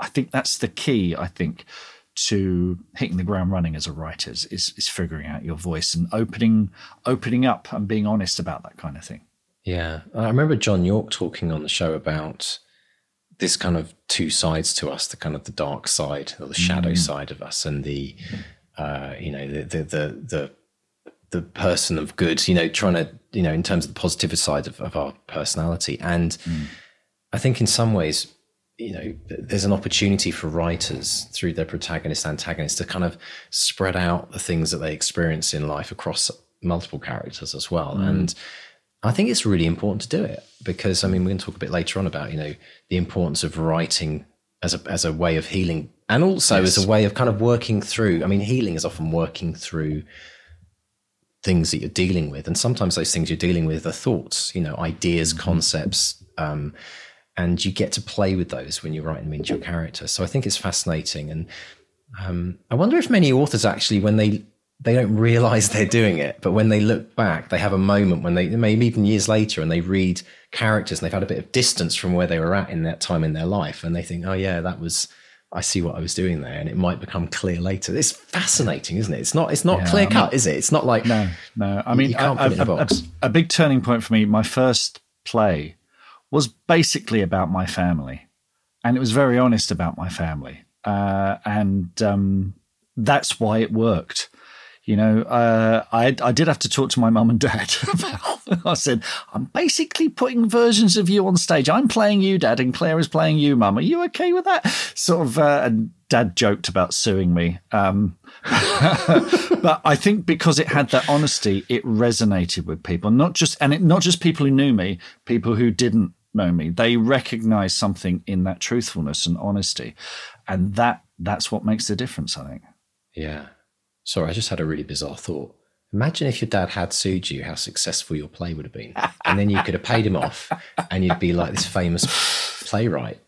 I think that's the key. I think to hitting the ground running as a writer is, is, is figuring out your voice and opening opening up and being honest about that kind of thing. Yeah, I remember John Yorke talking on the show about this kind of two sides to us: the kind of the dark side or the shadow mm. side of us, and the uh, you know the, the the the the person of good. You know, trying to you know in terms of the positive side of, of our personality, and mm. I think in some ways you know there's an opportunity for writers through their protagonist antagonist to kind of spread out the things that they experience in life across multiple characters as well mm. and i think it's really important to do it because i mean we're going to talk a bit later on about you know the importance of writing as a as a way of healing and also yes. as a way of kind of working through i mean healing is often working through things that you're dealing with and sometimes those things you're dealing with are thoughts you know ideas mm-hmm. concepts um, and you get to play with those when you're writing them into your character. So I think it's fascinating, and um, I wonder if many authors actually, when they they don't realize (laughs) they're doing it, but when they look back, they have a moment when they maybe even years later, and they read characters and they've had a bit of distance from where they were at in that time in their life, and they think, oh yeah, that was. I see what I was doing there, and it might become clear later. It's fascinating, isn't it? It's not. It's not yeah, clear cut, not, is it? It's not like no, no. I mean, a, a, a, a big turning point for me. My first play was basically about my family, and it was very honest about my family, uh, and um, that's why it worked. You know, uh, I I did have to talk to my mum and dad. (laughs) I said, I'm basically putting versions of you on stage. I'm playing you, dad, and Claire is playing you, mum. Are you okay with that? Sort of. Uh, and dad joked about suing me. Um, (laughs) but I think because it had that honesty, it resonated with people, not just and it, not just people who knew me, people who didn't know me. They recognize something in that truthfulness and honesty. And that that's what makes the difference, I think. Yeah. Sorry, I just had a really bizarre thought. Imagine if your dad had sued you, how successful your play would have been. And then you could have paid him off and you'd be like this famous playwright.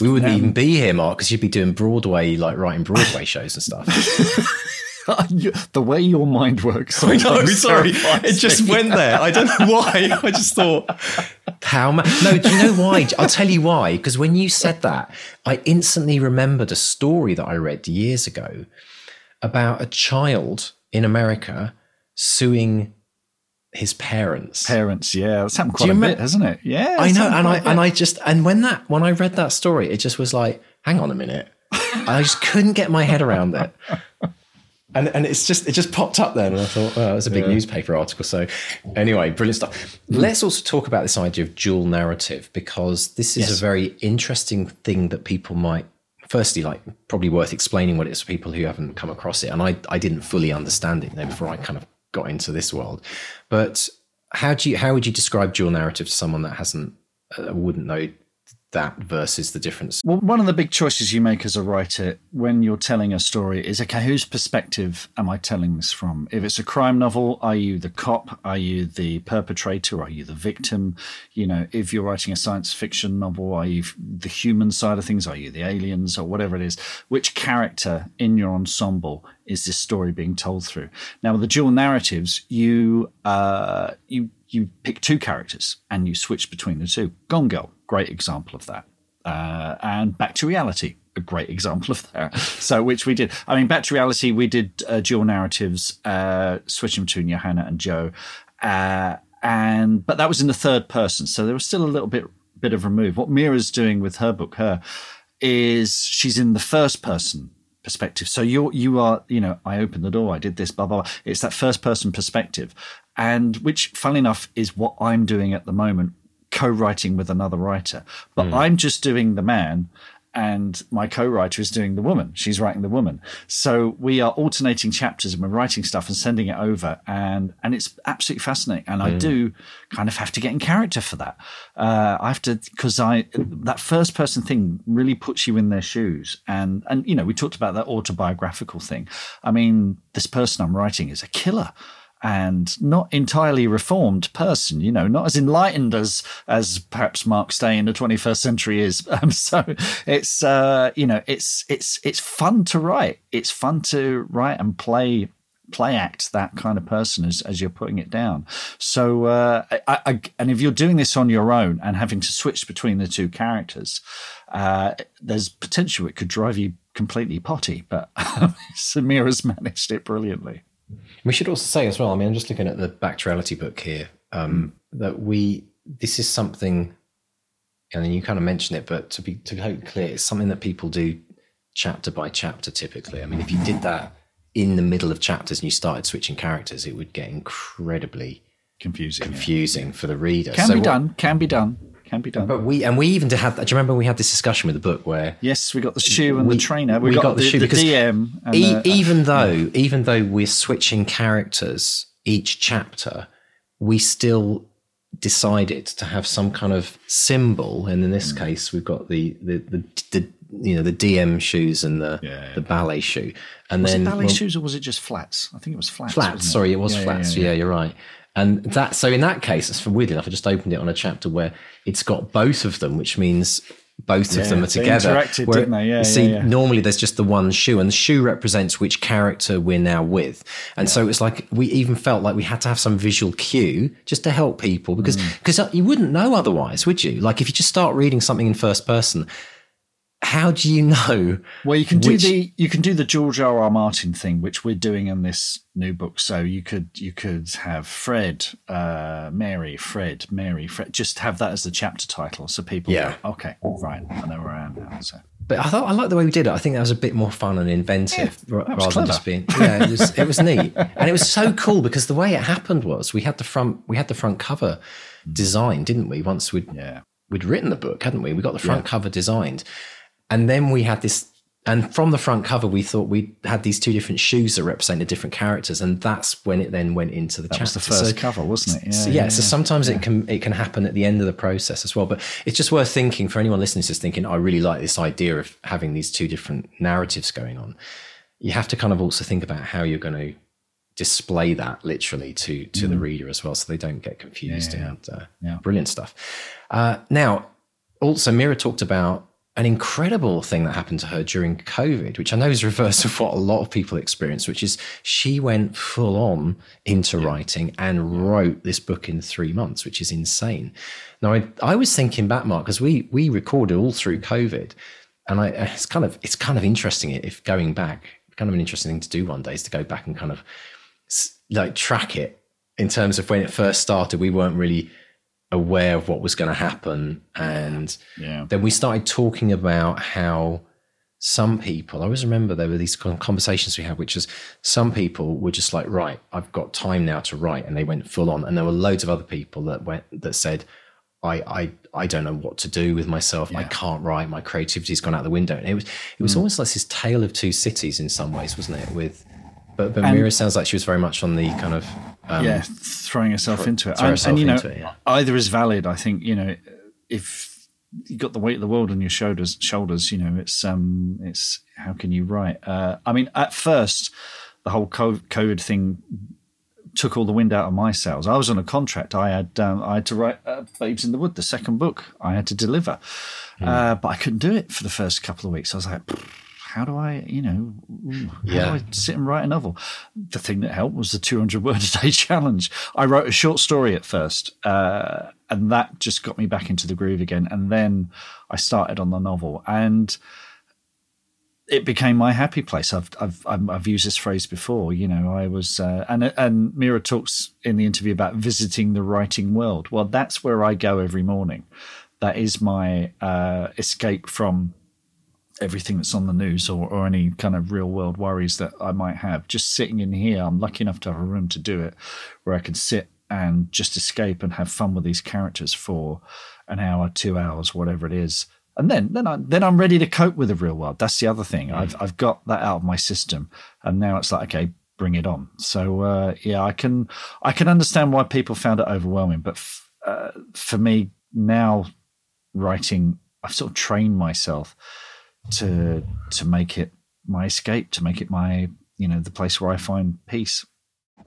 We wouldn't um, even be here, Mark, because you'd be doing Broadway, like writing Broadway shows and stuff. (laughs) (laughs) the way your mind works. (laughs) I know, sorry. It just went there. I don't know (laughs) why. I just thought, how? Ma- no, do you know why? I'll tell you why. Because when you said that, I instantly remembered a story that I read years ago about a child in America suing his parents. Parents, yeah, that's happened quite a remem- bit, hasn't it? Yeah, I know, and I and. I just and when that when I read that story, it just was like, hang on a minute, I just couldn't get my head around it. And, and it's just it just popped up then, and I thought, oh, it was a big newspaper article. So, anyway, brilliant stuff. Let's also talk about this idea of dual narrative because this is Yes. a very interesting thing that people might, firstly, like probably worth explaining what it is for people who haven't come across it. And I I didn't fully understand it you know, before I kind of got into this world. But how do you how would you describe dual narrative to someone that hasn't uh, wouldn't know that versus the difference? Well, one of the big choices you make as a writer when you're telling a story is okay, whose perspective am I telling this from? If it's a crime novel, are you the cop? Are you the perpetrator? Are you the victim? You know, if you're writing a science fiction novel, are you the human side of things? Are you the aliens or whatever it is? Which character in your ensemble is this story being told through? Now, with the dual narratives, you uh, you you pick two characters and you switch between the two. Gone Girl, great example of that. Uh, and Back to Reality, a great example of that. (laughs) So, which we did. I mean, Back to Reality, we did uh, dual narratives, uh, switching between Johanna and Joe, uh, and but that was in the third person, so there was still a little bit bit of remove. What Mira's doing with her book, her, is she's in the first person perspective. So you're you are you know I opened the door, I did this, blah blah. blah. It's that first person perspective, and which, funnily enough, is what I'm doing at the moment, co-writing with another writer. But I'm just doing the man. And my co-writer is doing the woman. She's writing the woman. So we are alternating chapters and we're writing stuff and sending it over, and and it's absolutely fascinating. And I do kind of have to get in character for that. Uh, I have to because I that first person thing really puts you in their shoes. And and you know we talked about that autobiographical thing. I mean, this person I'm writing is a killer and not entirely reformed person, you know, not as enlightened as as perhaps Mark Stay in the 21st century is. (laughs) Um, so it's uh, you know, it's it's it's fun to write. It's fun to write and play play act that kind of person as, as you're putting it down. So, uh, I, I, and if you're doing this on your own and having to switch between the two characters, uh, there's potential it could drive you completely potty. But (laughs) Samira's (laughs) managed it brilliantly. We should also say as well. I mean, I'm just looking at the Back to Reality book here. Um, That we this is something, and then you kind of mentioned it, but to be to be clear, it's something that people do chapter by chapter. Typically, I mean, if you did that in the middle of chapters and you started switching characters, it would get incredibly Confusing. yeah. confusing for the reader. Can So be what- done. Can be done. Can be done. But we and we even did have. Do you remember we had this discussion with the book where yes, we got the shoe and We- the trainer. We, we got, got the shoe the because DM. And e- the- uh, even though even though we're switching characters each chapter we still decided to have some kind of symbol and in this mm. case we've got the the, the the you know the dm shoes and the Yeah, yeah. the ballet shoe and was then it ballet well, shoes or was it just flats? I think it was flats. flats sorry it was Yeah, yeah, flats yeah, yeah, yeah. you're right and that so in that case it's for weird enough i just opened it on a chapter where it's got both of them which means both Yeah, of them are together interacted, Where- didn't they? Yeah, see yeah, yeah. normally there's just the one shoe and the shoe represents which character we're now with and so it's like we even felt like we had to have some visual cue just to help people because Mm. because you wouldn't know otherwise would you like if you just start reading something in first person how do you know Well, you can do which- the you can do the George R. R. Martin thing, which we're doing in this new book. So you could you could have Fred, uh, Mary, Fred, Mary, Fred. Just have that as the chapter title, so people. Yeah. Go, okay. Right. I know where I am now. So. But I thought I like the way we did it. I think that was a bit more fun and inventive was rather clever. than just being. Yeah, it was, it was neat, (laughs) and it was so cool because the way it happened was we had the front we had the front cover designed, didn't we? Once we'd Yeah. we'd written the book, hadn't we? We got the front cover designed, and then we had this. And from the front cover, we thought we had these two different shoes that represented different characters, and that's when it then went into the That was the first So- cover, wasn't it? Yeah. so, yeah, so sometimes it can it can happen at the end of the process as well. But it's just worth thinking for anyone listening to this thinking, I really like this idea of having these two different narratives going on. You have to kind of also think about how you're going to display that literally to to the reader as well, so they don't get confused. Mm. Yeah, yeah, and uh, Yeah. brilliant stuff. Uh, now, also, Mira talked about an incredible thing that happened to her during COVID, which I know is (laughs) reverse of what a lot of people experience, which is she went full on into yeah. writing and wrote this book in three months, which is insane. Now, I, I was thinking back, Mark, because we we recorded all through COVID, and I (laughs) it's kind of it's kind of interesting if going back, kind of an interesting thing to do one day is to go back and kind of like track it in terms of when it first started. We weren't really aware of what was going to happen. And yeah. then we started talking about how some people, I always remember there were these conversations we had, which is some people were just like, right, I've got time now to write. And they went full on. And there were loads of other people that went, that said, I, I, I don't know what to do with myself. Yeah. I can't write. My creativity's gone out the window. And it was, it was mm. almost like this tale of two cities in some ways, wasn't it? With, but, but Mira sounds like she was very much on the kind of um, yeah, throwing herself into it. And, and, you know, it, yeah. either is valid. I think you know if you got the weight of the world on your shoulders, shoulders, you know, it's um, it's how can you write? Uh, I mean, at first, the whole COVID thing took all the wind out of my sails. I was on a contract. I had um, I had to write uh, Babes in the Wood, the second book. I had to deliver, mm. uh, but I couldn't do it for the first couple of weeks. I was like how do I, you know, how yeah. do I sit and write a novel? The thing that helped was the 200 (laughs) word a day challenge. I wrote a short story at first, uh, and that just got me back into the groove again. And then I started on the novel, and it became my happy place. I've I've I've used this phrase before. You know, I was uh, and and Mira talks in the interview about visiting the writing world. Well, that's where I go every morning. That is my uh, escape from everything that's on the news or, or any kind of real world worries that I might have. Just sitting in here, I'm lucky enough to have a room to do it where I can sit and just escape and have fun with these characters for an hour, two hours, whatever it is. And then, then I then I'm ready to cope with the real world. That's the other thing. Mm. I've I've got that out of my system, and now it's like okay, bring it on. So uh, yeah, I can I can understand why people found it overwhelming, but f- uh, for me now, writing, I've sort of trained myself to to make it my escape, to make it my you know the place where I find peace.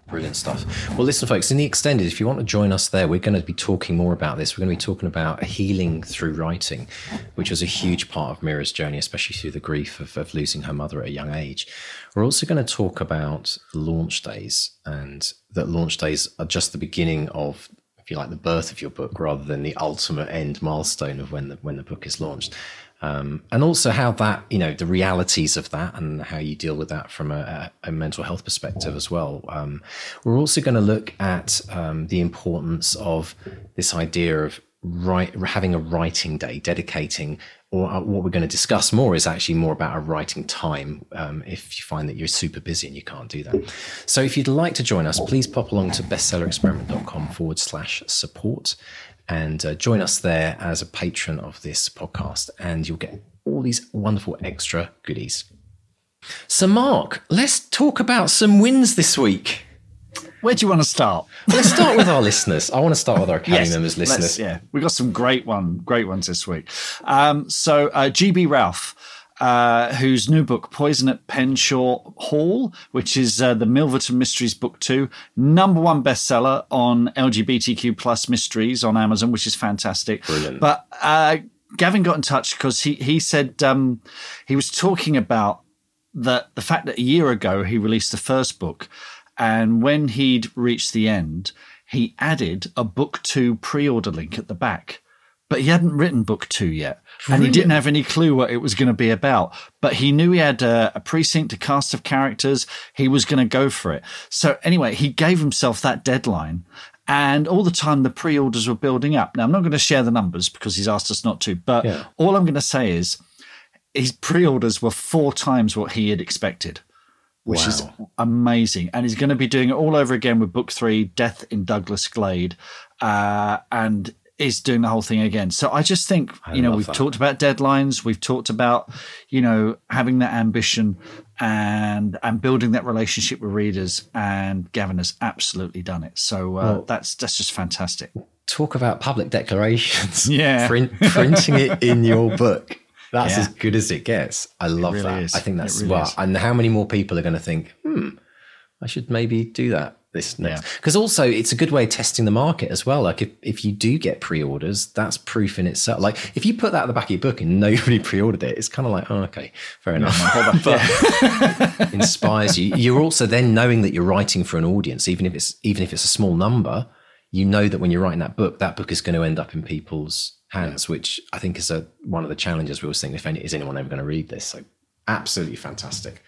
Brilliant stuff. Well, listen, folks, in the extended, if you want to join us there, we're going to be talking more about this. We're going to be talking about healing through writing, which was a huge part of Mira's journey, especially through the grief of, of losing her mother at a young age. We're also going to talk about launch days and that launch days are just the beginning of if you like the birth of your book rather than the ultimate end milestone of when the when the book is launched um, and also how that you know the realities of that and how you deal with that from a, a mental health perspective as well. Um, we're also going to look at um, the importance of this idea of write, having a writing day, dedicating. Or uh, what we're going to discuss more is actually more about a writing time. Um, if you find that you're super busy and you can't do that, so if you'd like to join us, please pop along to bestsellerexperiment.com forward slash support and uh, join us there as a patron of this podcast, and you'll get all these wonderful extra goodies. So, Mark, let's talk about some wins this week. Where do you want to start? let's (laughs) start with our listeners. I want to start with our Academy yes, members, listeners. Yeah, we got some great one, great ones this week. Um, so, uh, GB Ralph uh, whose new book, Poison at Penshaw Hall, which is uh, the Milverton Mysteries Book 2, number one bestseller on LGBTQ plus mysteries on Amazon, which is fantastic. Brilliant. But uh, Gavin got in touch because he, he said um, he was talking about the, the fact that a year ago he released the first book, and when he'd reached the end, he added a book two pre order link at the back. But he hadn't written book two yet and he didn't have any clue what it was going to be about. But he knew he had a, a precinct, a cast of characters. He was going to go for it. So anyway, he gave himself that deadline. And all the time, the pre orders were building up. Now, I'm not going to share the numbers because he's asked us not to. But yeah. all I'm going to say is his pre orders were four times what he had expected which wow. is amazing. And he's going to be doing it all over again with book three, Death in Douglas Glade. Uh, and is doing the whole thing again. So I just think, I you know, we've that. talked about deadlines, we've talked about, you know, having that ambition and and building that relationship with readers. And Gavin has absolutely done it. So uh, well, that's that's just fantastic. Talk about public declarations. (laughs) Yeah, Print, printing it in your book. That's yeah. as good as it gets. I love really that. Is. I think that's really well. Is. And how many more people are going to think, hmm, I should maybe do that this next because yeah. also it's a good way of testing the market as well. Like if, if you do get pre-orders that's proof in itself. Like if you put that at the back of your book and (laughs) nobody pre-ordered it it's kind of like oh okay fair enough. (laughs) but (laughs) inspires you. You're also then knowing that you're writing for an audience even if it's even if it's a small number you know that when you're writing that book that book is going to end up in people's hands yeah. which i think is a one of the challenges we were saying if any, is anyone ever going to read this? So absolutely fantastic.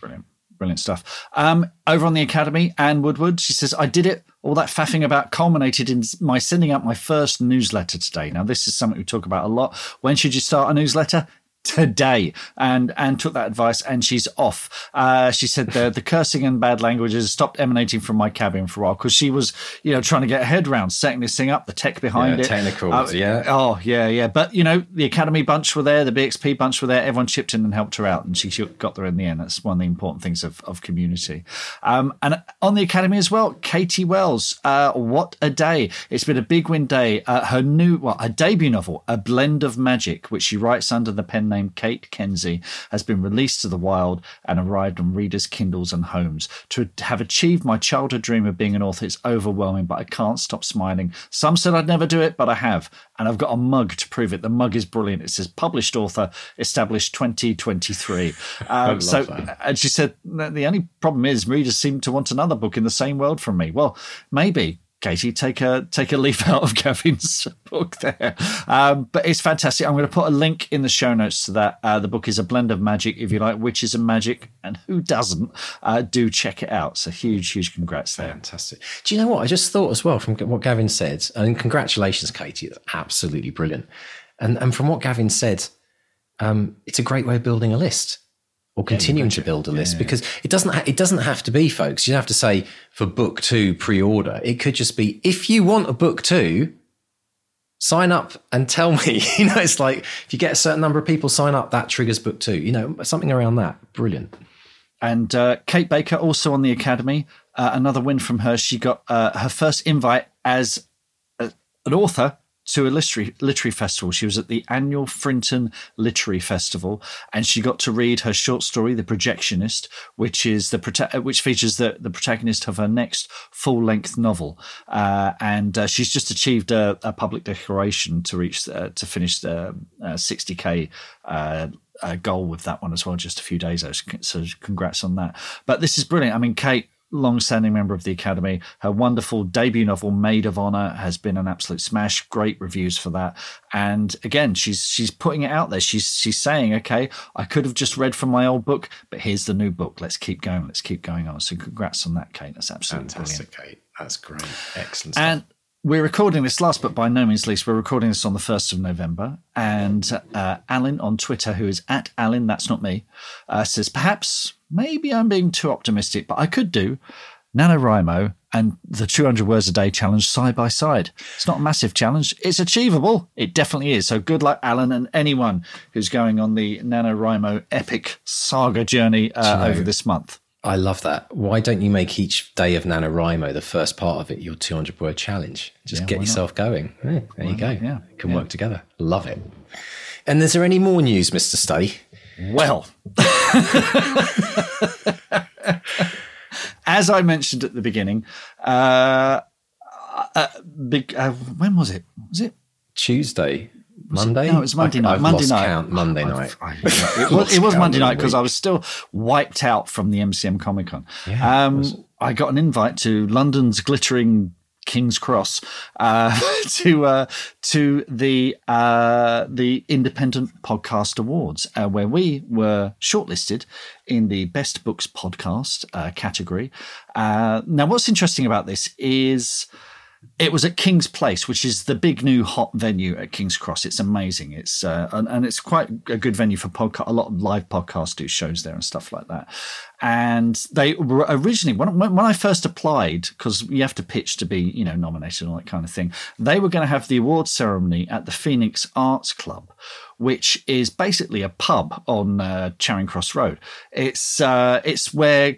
Brilliant Brilliant stuff. Um, over on the Academy, Anne Woodward, she says, I did it. All that faffing about culminated in my sending out my first newsletter today. Now, this is something we talk about a lot. When should you start a newsletter? Today and and took that advice and she's off. Uh, she said the the cursing and bad languages stopped emanating from my cabin for a while because she was you know trying to get her head around setting this thing up the tech behind yeah, it. technicals uh, yeah. oh yeah yeah. But you know the academy bunch were there the bxp bunch were there everyone chipped in and helped her out and she got there in the end. That's one of the important things of, of community. Um, and on the academy as well katie wells uh, what a day. It's been a big win day. Uh, her new well a debut novel a blend of magic which she writes under the pen named Kate Kenzie has been released to the wild and arrived on readers' Kindles and homes. To have achieved my childhood dream of being an author is overwhelming, but I can't stop smiling. Some said I'd never do it, but I have. And I've got a mug to prove it. The mug is brilliant. It says published author, established 2023. Um, (laughs) so, that. and she said, the only problem is readers seem to want another book in the same world from me. Well, maybe Katie, take a take a leaf (laughs) out of Gavin's book there. Um, but it's fantastic. I'm going to put a link in the show notes to that. Uh, the book is a blend of magic. If you like witches and magic, and who doesn't, uh, do check it out. So huge, huge congrats there. Fantastic. Do you know what I just thought as well from what Gavin said? And congratulations, Katie. Absolutely brilliant. And and from what Gavin said, um, it's a great way of building a list or continuing to build a list yeah, because it doesn't ha- it doesn't have to be folks. You don't have to say for book 2 pre-order. It could just be if you want a book 2 sign up and tell me. (laughs) You know it's like if you get a certain number of people sign up that triggers book 2 you know something around that. Brilliant. And uh, Kate Baker also on the academy uh, another win from her. She got uh, her first invite as a, an author to a literary literary festival. She was at the annual Frinton Literary Festival, and she got to read her short story, "The Projectionist," which is the uh, which features the the protagonist of her next full length novel. Uh, and uh, she's just achieved a, a, public declaration to reach uh, to finish the uh, sixty k. Uh, goal with that one as well, just a few days ago. So, congrats on that. But this is brilliant. I mean, Kate long-standing member of the Academy. Her wonderful debut novel, Maid of Honor, has been an absolute smash. Great reviews for that. And again, she's she's putting it out there. She's she's saying, okay, I could have just read from my old book, but here's the new book. Let's keep going. Let's keep going on. So congrats on that, Kate. That's absolutely fantastic, brilliant. Kate. That's great. Excellent. Stuff. And we're recording this last, but by no means least, we're recording this on the 1st of November. And uh, Alan on Twitter, who is at Alan, that's not me, uh, says, perhaps, maybe I'm being too optimistic, but I could do NaNoWriMo and the 200 words a day challenge side by side. It's not a massive challenge. It's achievable. It definitely is. So good luck, Alan, and anyone who's going on the NaNoWriMo epic saga journey uh, over this month. I love that. Why don't you make each day of NaNoWriMo, the first part of it, your 200 word challenge? Just yeah, get yourself not? going. Yeah, there why you go. Not? Yeah. can yeah. work together. Love it. And is there any more news, Mr. Study? Well, (laughs) as I mentioned at the beginning, uh, uh, big, uh, when was it? Was it Tuesday? Monday? No, it was Monday night. I've Monday night. Count. Monday night. I, (laughs) I, it, was, it was Monday night because I was still wiped out from the MCM Comic Con. Yeah, um, I got an invite to London's glittering King's Cross uh, (laughs) to uh, to the uh, the Independent Podcast Awards, uh, where we were shortlisted in the Best Books Podcast uh, category. Uh, now, what's interesting about this is it was at King's Place, which is the big new hot venue at King's Cross. It's amazing. It's uh, and, and, it's quite a good venue for podcast. A lot of live podcasts do shows there and stuff like that. And they were originally when when I first applied, because you have to pitch to be you know nominated and all that kind of thing. They were going to have the award ceremony at the Phoenix Arts Club, which is basically a pub on uh, Charing Cross Road. It's uh, it's where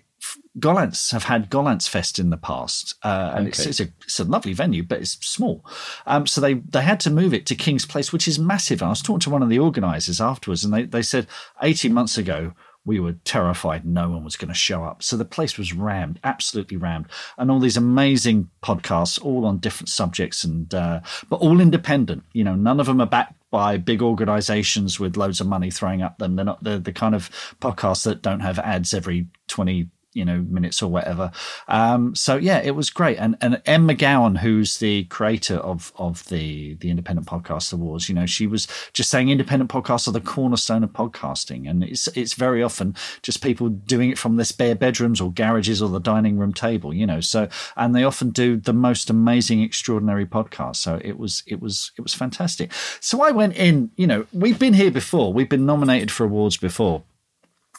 Gollancz have had Gollancz Fest in the past, uh, and okay. it's, it's, a, it's, a, lovely venue, but it's small. Um, so they, they had to move it to King's Place, which is massive. I was talking to one of the organisers afterwards, and they, they said 18 months ago, we were terrified no one was going to show up. So the place was rammed, absolutely rammed, and all these amazing podcasts, all on different subjects, and uh, but all independent. You know, none of them are backed by big organizations with loads of money throwing up them. They're not the the kind of podcasts that don't have ads every twenty you know minutes or whatever. Um, so yeah, it was great. And and Em McGowan, who's the creator of of the the Independent Podcast Awards, you know, she was just saying independent podcasts are the cornerstone of podcasting, and it's it's very often just people doing it from their spare bedrooms or garages or the dining room table, you know. So and they often do the most amazing, extraordinary podcasts. So it was it was it was fantastic. So I went in, you know, we've been here before, we've been nominated for awards before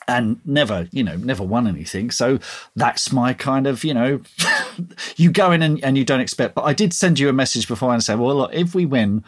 and never, you know, never won anything. So that's my kind of, you know, (laughs) you go in and, and you don't expect. But I did send you a message before and say, well, look, if we win,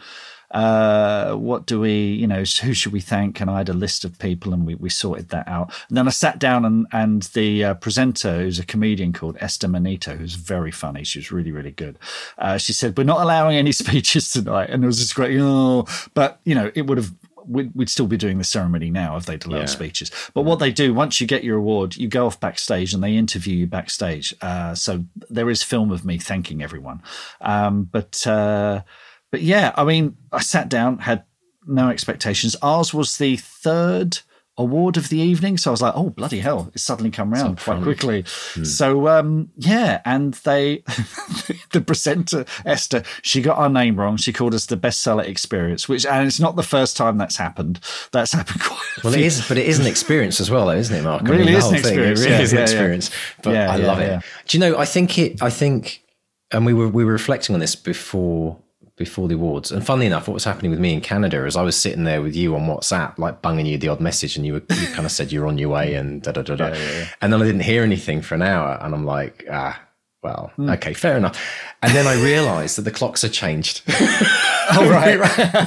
uh, what do we, you know, who should we thank? And I had a list of people and we, we sorted that out. And then I sat down and, and the uh, presenter, who's a comedian called Esther Manito, who's very funny. She was really, really good. Uh, she said, we're not allowing any (laughs) speeches tonight. And it was just great. Oh, but, you know, it would have we'd, we'd, still be doing the ceremony now if they'd allow yeah. speeches. But what they do once you get your award, you go off backstage and they interview you backstage. Uh, so there is film of me thanking everyone. Um, but uh, but yeah, I mean, I sat down, had no expectations. Ours was the third award of the evening. So I was like, oh, bloody hell, it's suddenly come round quite quickly. Hmm. So, um, yeah. And they, (laughs) the presenter, Esther, she got our name wrong. She called us the bestseller experience, which, and it's not the first time that's happened. That's happened (laughs) quite Well, it is, but it is an (laughs) experience as well, though, isn't it, Mark? It really I mean, is an experience. It really yeah, is an experience. Yeah. But I love it. Do you know, I think it, I think, and we were, we were reflecting on this before before the awards. And funnily enough, what was happening with me in Canada is I was sitting there with you on WhatsApp, like bunging you the odd message, and you were you kind of said you're on your way and da da da da. Yeah, yeah, yeah. And then I didn't hear anything for an hour, and I'm like, ah, well, mm. okay, fair enough. And then I realised that the clocks had changed. (laughs) oh right,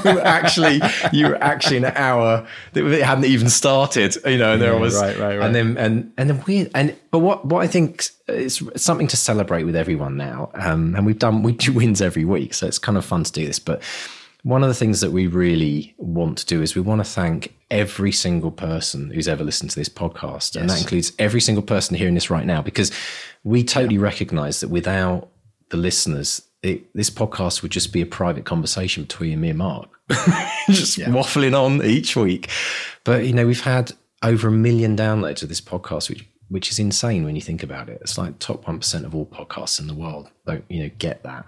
we were actually you were actually an hour that it hadn't even started, you know. And there was right, right, right. And then and and then weird. And but what what I think is something to celebrate with everyone now. Um, and we've done we do wins every week, so it's kind of fun to do this. But one of the things that we really want to do is we want to thank every single person who's ever listened to this podcast. Yes. And that includes every single person hearing this right now, because we totally yeah. recognize that without the listeners, it, this podcast would just be a private conversation between me and Mark, (laughs) just yeah. waffling on each week. But, you know, we've had over a million downloads of this podcast, which which is insane when you think about it. It's like top 1% of all podcasts in the world don't, you know, get that.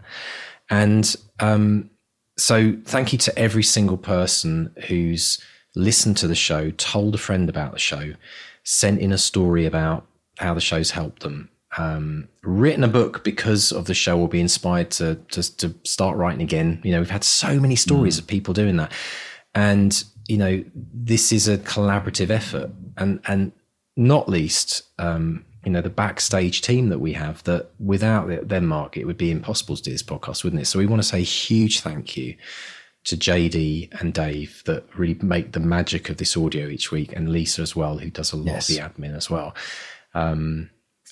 And um, so thank you to every single person who's listened to the show, told a friend about the show, sent in a story about how the show's helped them, um, written a book because of the show or be inspired to, to, to start writing again. You know, we've had so many stories mm. of people doing that. And, you know, this is a collaborative effort and, and not least, um, you know the backstage team that we have that without them mark it would be impossible to do this podcast wouldn't it so we want to say a huge thank you to jd and dave that really make the magic of this audio each week and lisa as well who does a lot yes. of the admin as well um,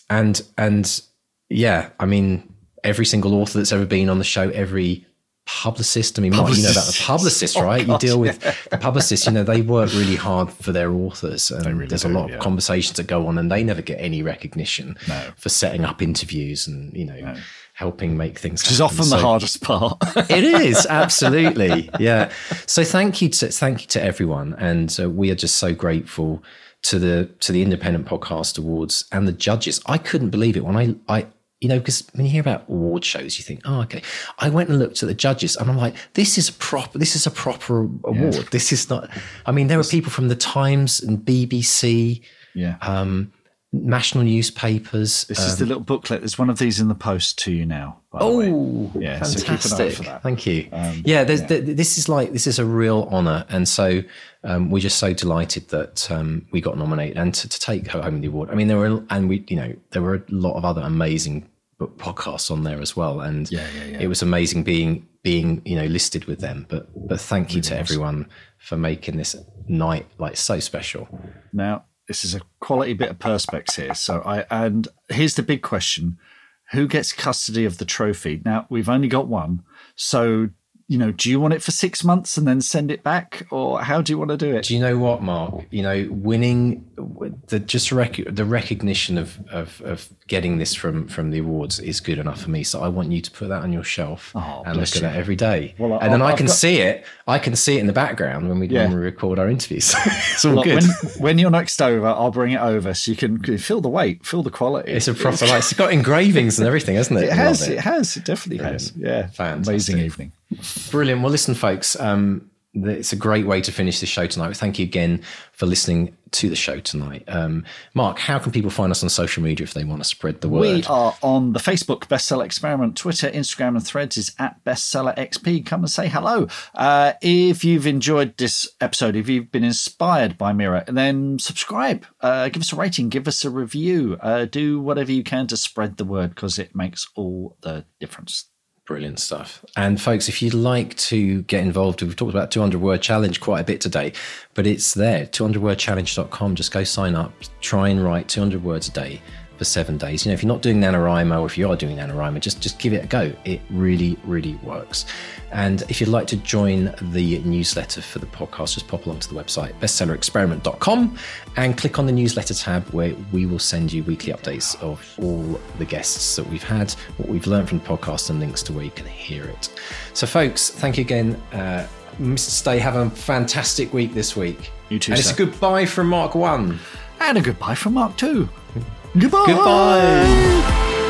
and and yeah i mean every single author that's ever been on the show every publicist. I mean, Mark, you know about the publicist, (laughs) oh, right? God, you deal with yeah. the publicists. You know, they work really hard for their authors, and really there's do, a lot yeah. of conversations that go on, and they never get any recognition no. for setting up interviews and you know. No. Helping make things, which is often so, the hardest part. (laughs) it is absolutely, yeah. So thank you to thank you to everyone, and uh, we are just so grateful to the to the Independent Podcast Awards and the judges. I couldn't believe it when I I you know, because when you hear about award shows, you think, oh, okay. I went and looked at the judges, and I'm like, this is a proper, this is a proper award. Yeah. This is not. I mean, there were people from the Times and BBC, yeah, um, national newspapers. This um, is the um, little booklet. There's one of these in the post to you now. oh, yeah, fantastic! So Thank you. Um, yeah, yeah. The, this is like this is a real honour, and so um, we're just so delighted that um, we got nominated and to, to, take home the award. I mean, there were and we, you know, there were a lot of other amazing podcasts on there as well, and yeah, yeah, yeah. it was amazing being being you know listed with them. But but thank you really to everyone for making this night like so special. Now this is a quality bit of perspex here. So I and here's the big question: Who gets custody of the trophy? Now we've only got one, so you know, do you want it for six months and then send it back, or how do you want to do it? Do you know what, Mark? You know, winning the just rec- the recognition of, of of getting this from from the awards is good enough for me. So I want you to put that on your shelf Oh, and look bless at that every day. Well, and then I- I I've can got- see it. I can see it in the background when we Yeah. when we record our interviews. (laughs) it's all Look, good. when, when you're next over, I'll bring it over so you can feel the weight, feel the quality. it's a proper like it's got engravings and everything, hasn't it? It has. love It. has. It definitely has. Yeah. Fantastic. Amazing evening. Brilliant. Well, listen, folks, um, it's a great way to finish the show tonight. Thank you again for listening to the show tonight. Um, Mark, how can people find us on social media if they want to spread the word? We are on the Facebook Bestseller Experiment, Twitter, Instagram, and Threads is at Bestseller XP. Come and say hello. Uh, if you've enjoyed this episode, if you've been inspired by Mira, then subscribe, uh, give us a rating, give us a review, uh, do whatever you can to spread the word because it makes all the difference. Brilliant stuff. And folks, if you'd like to get involved, we've talked about 200 word challenge quite a bit today, but it's there, 200wordchallenge.com. Just go sign up, try and write 200 words a day for seven days. You know, if you're not doing NaNoWriMo or if you are doing NaNoWriMo, just, just give it a go. It really, really works. And if you'd like to join the newsletter for the podcast, just pop along to the website, bestsellerexperiment.com, and click on the newsletter tab where we will send you weekly updates of all the guests that we've had, what we've learned from the podcast, and links to where you can hear it. So, folks, thank you again. Uh, Mr. Stay, have a fantastic week this week. You too, And it's a goodbye from Mark 1. And a goodbye from Mark, too. Goodbye. Goodbye.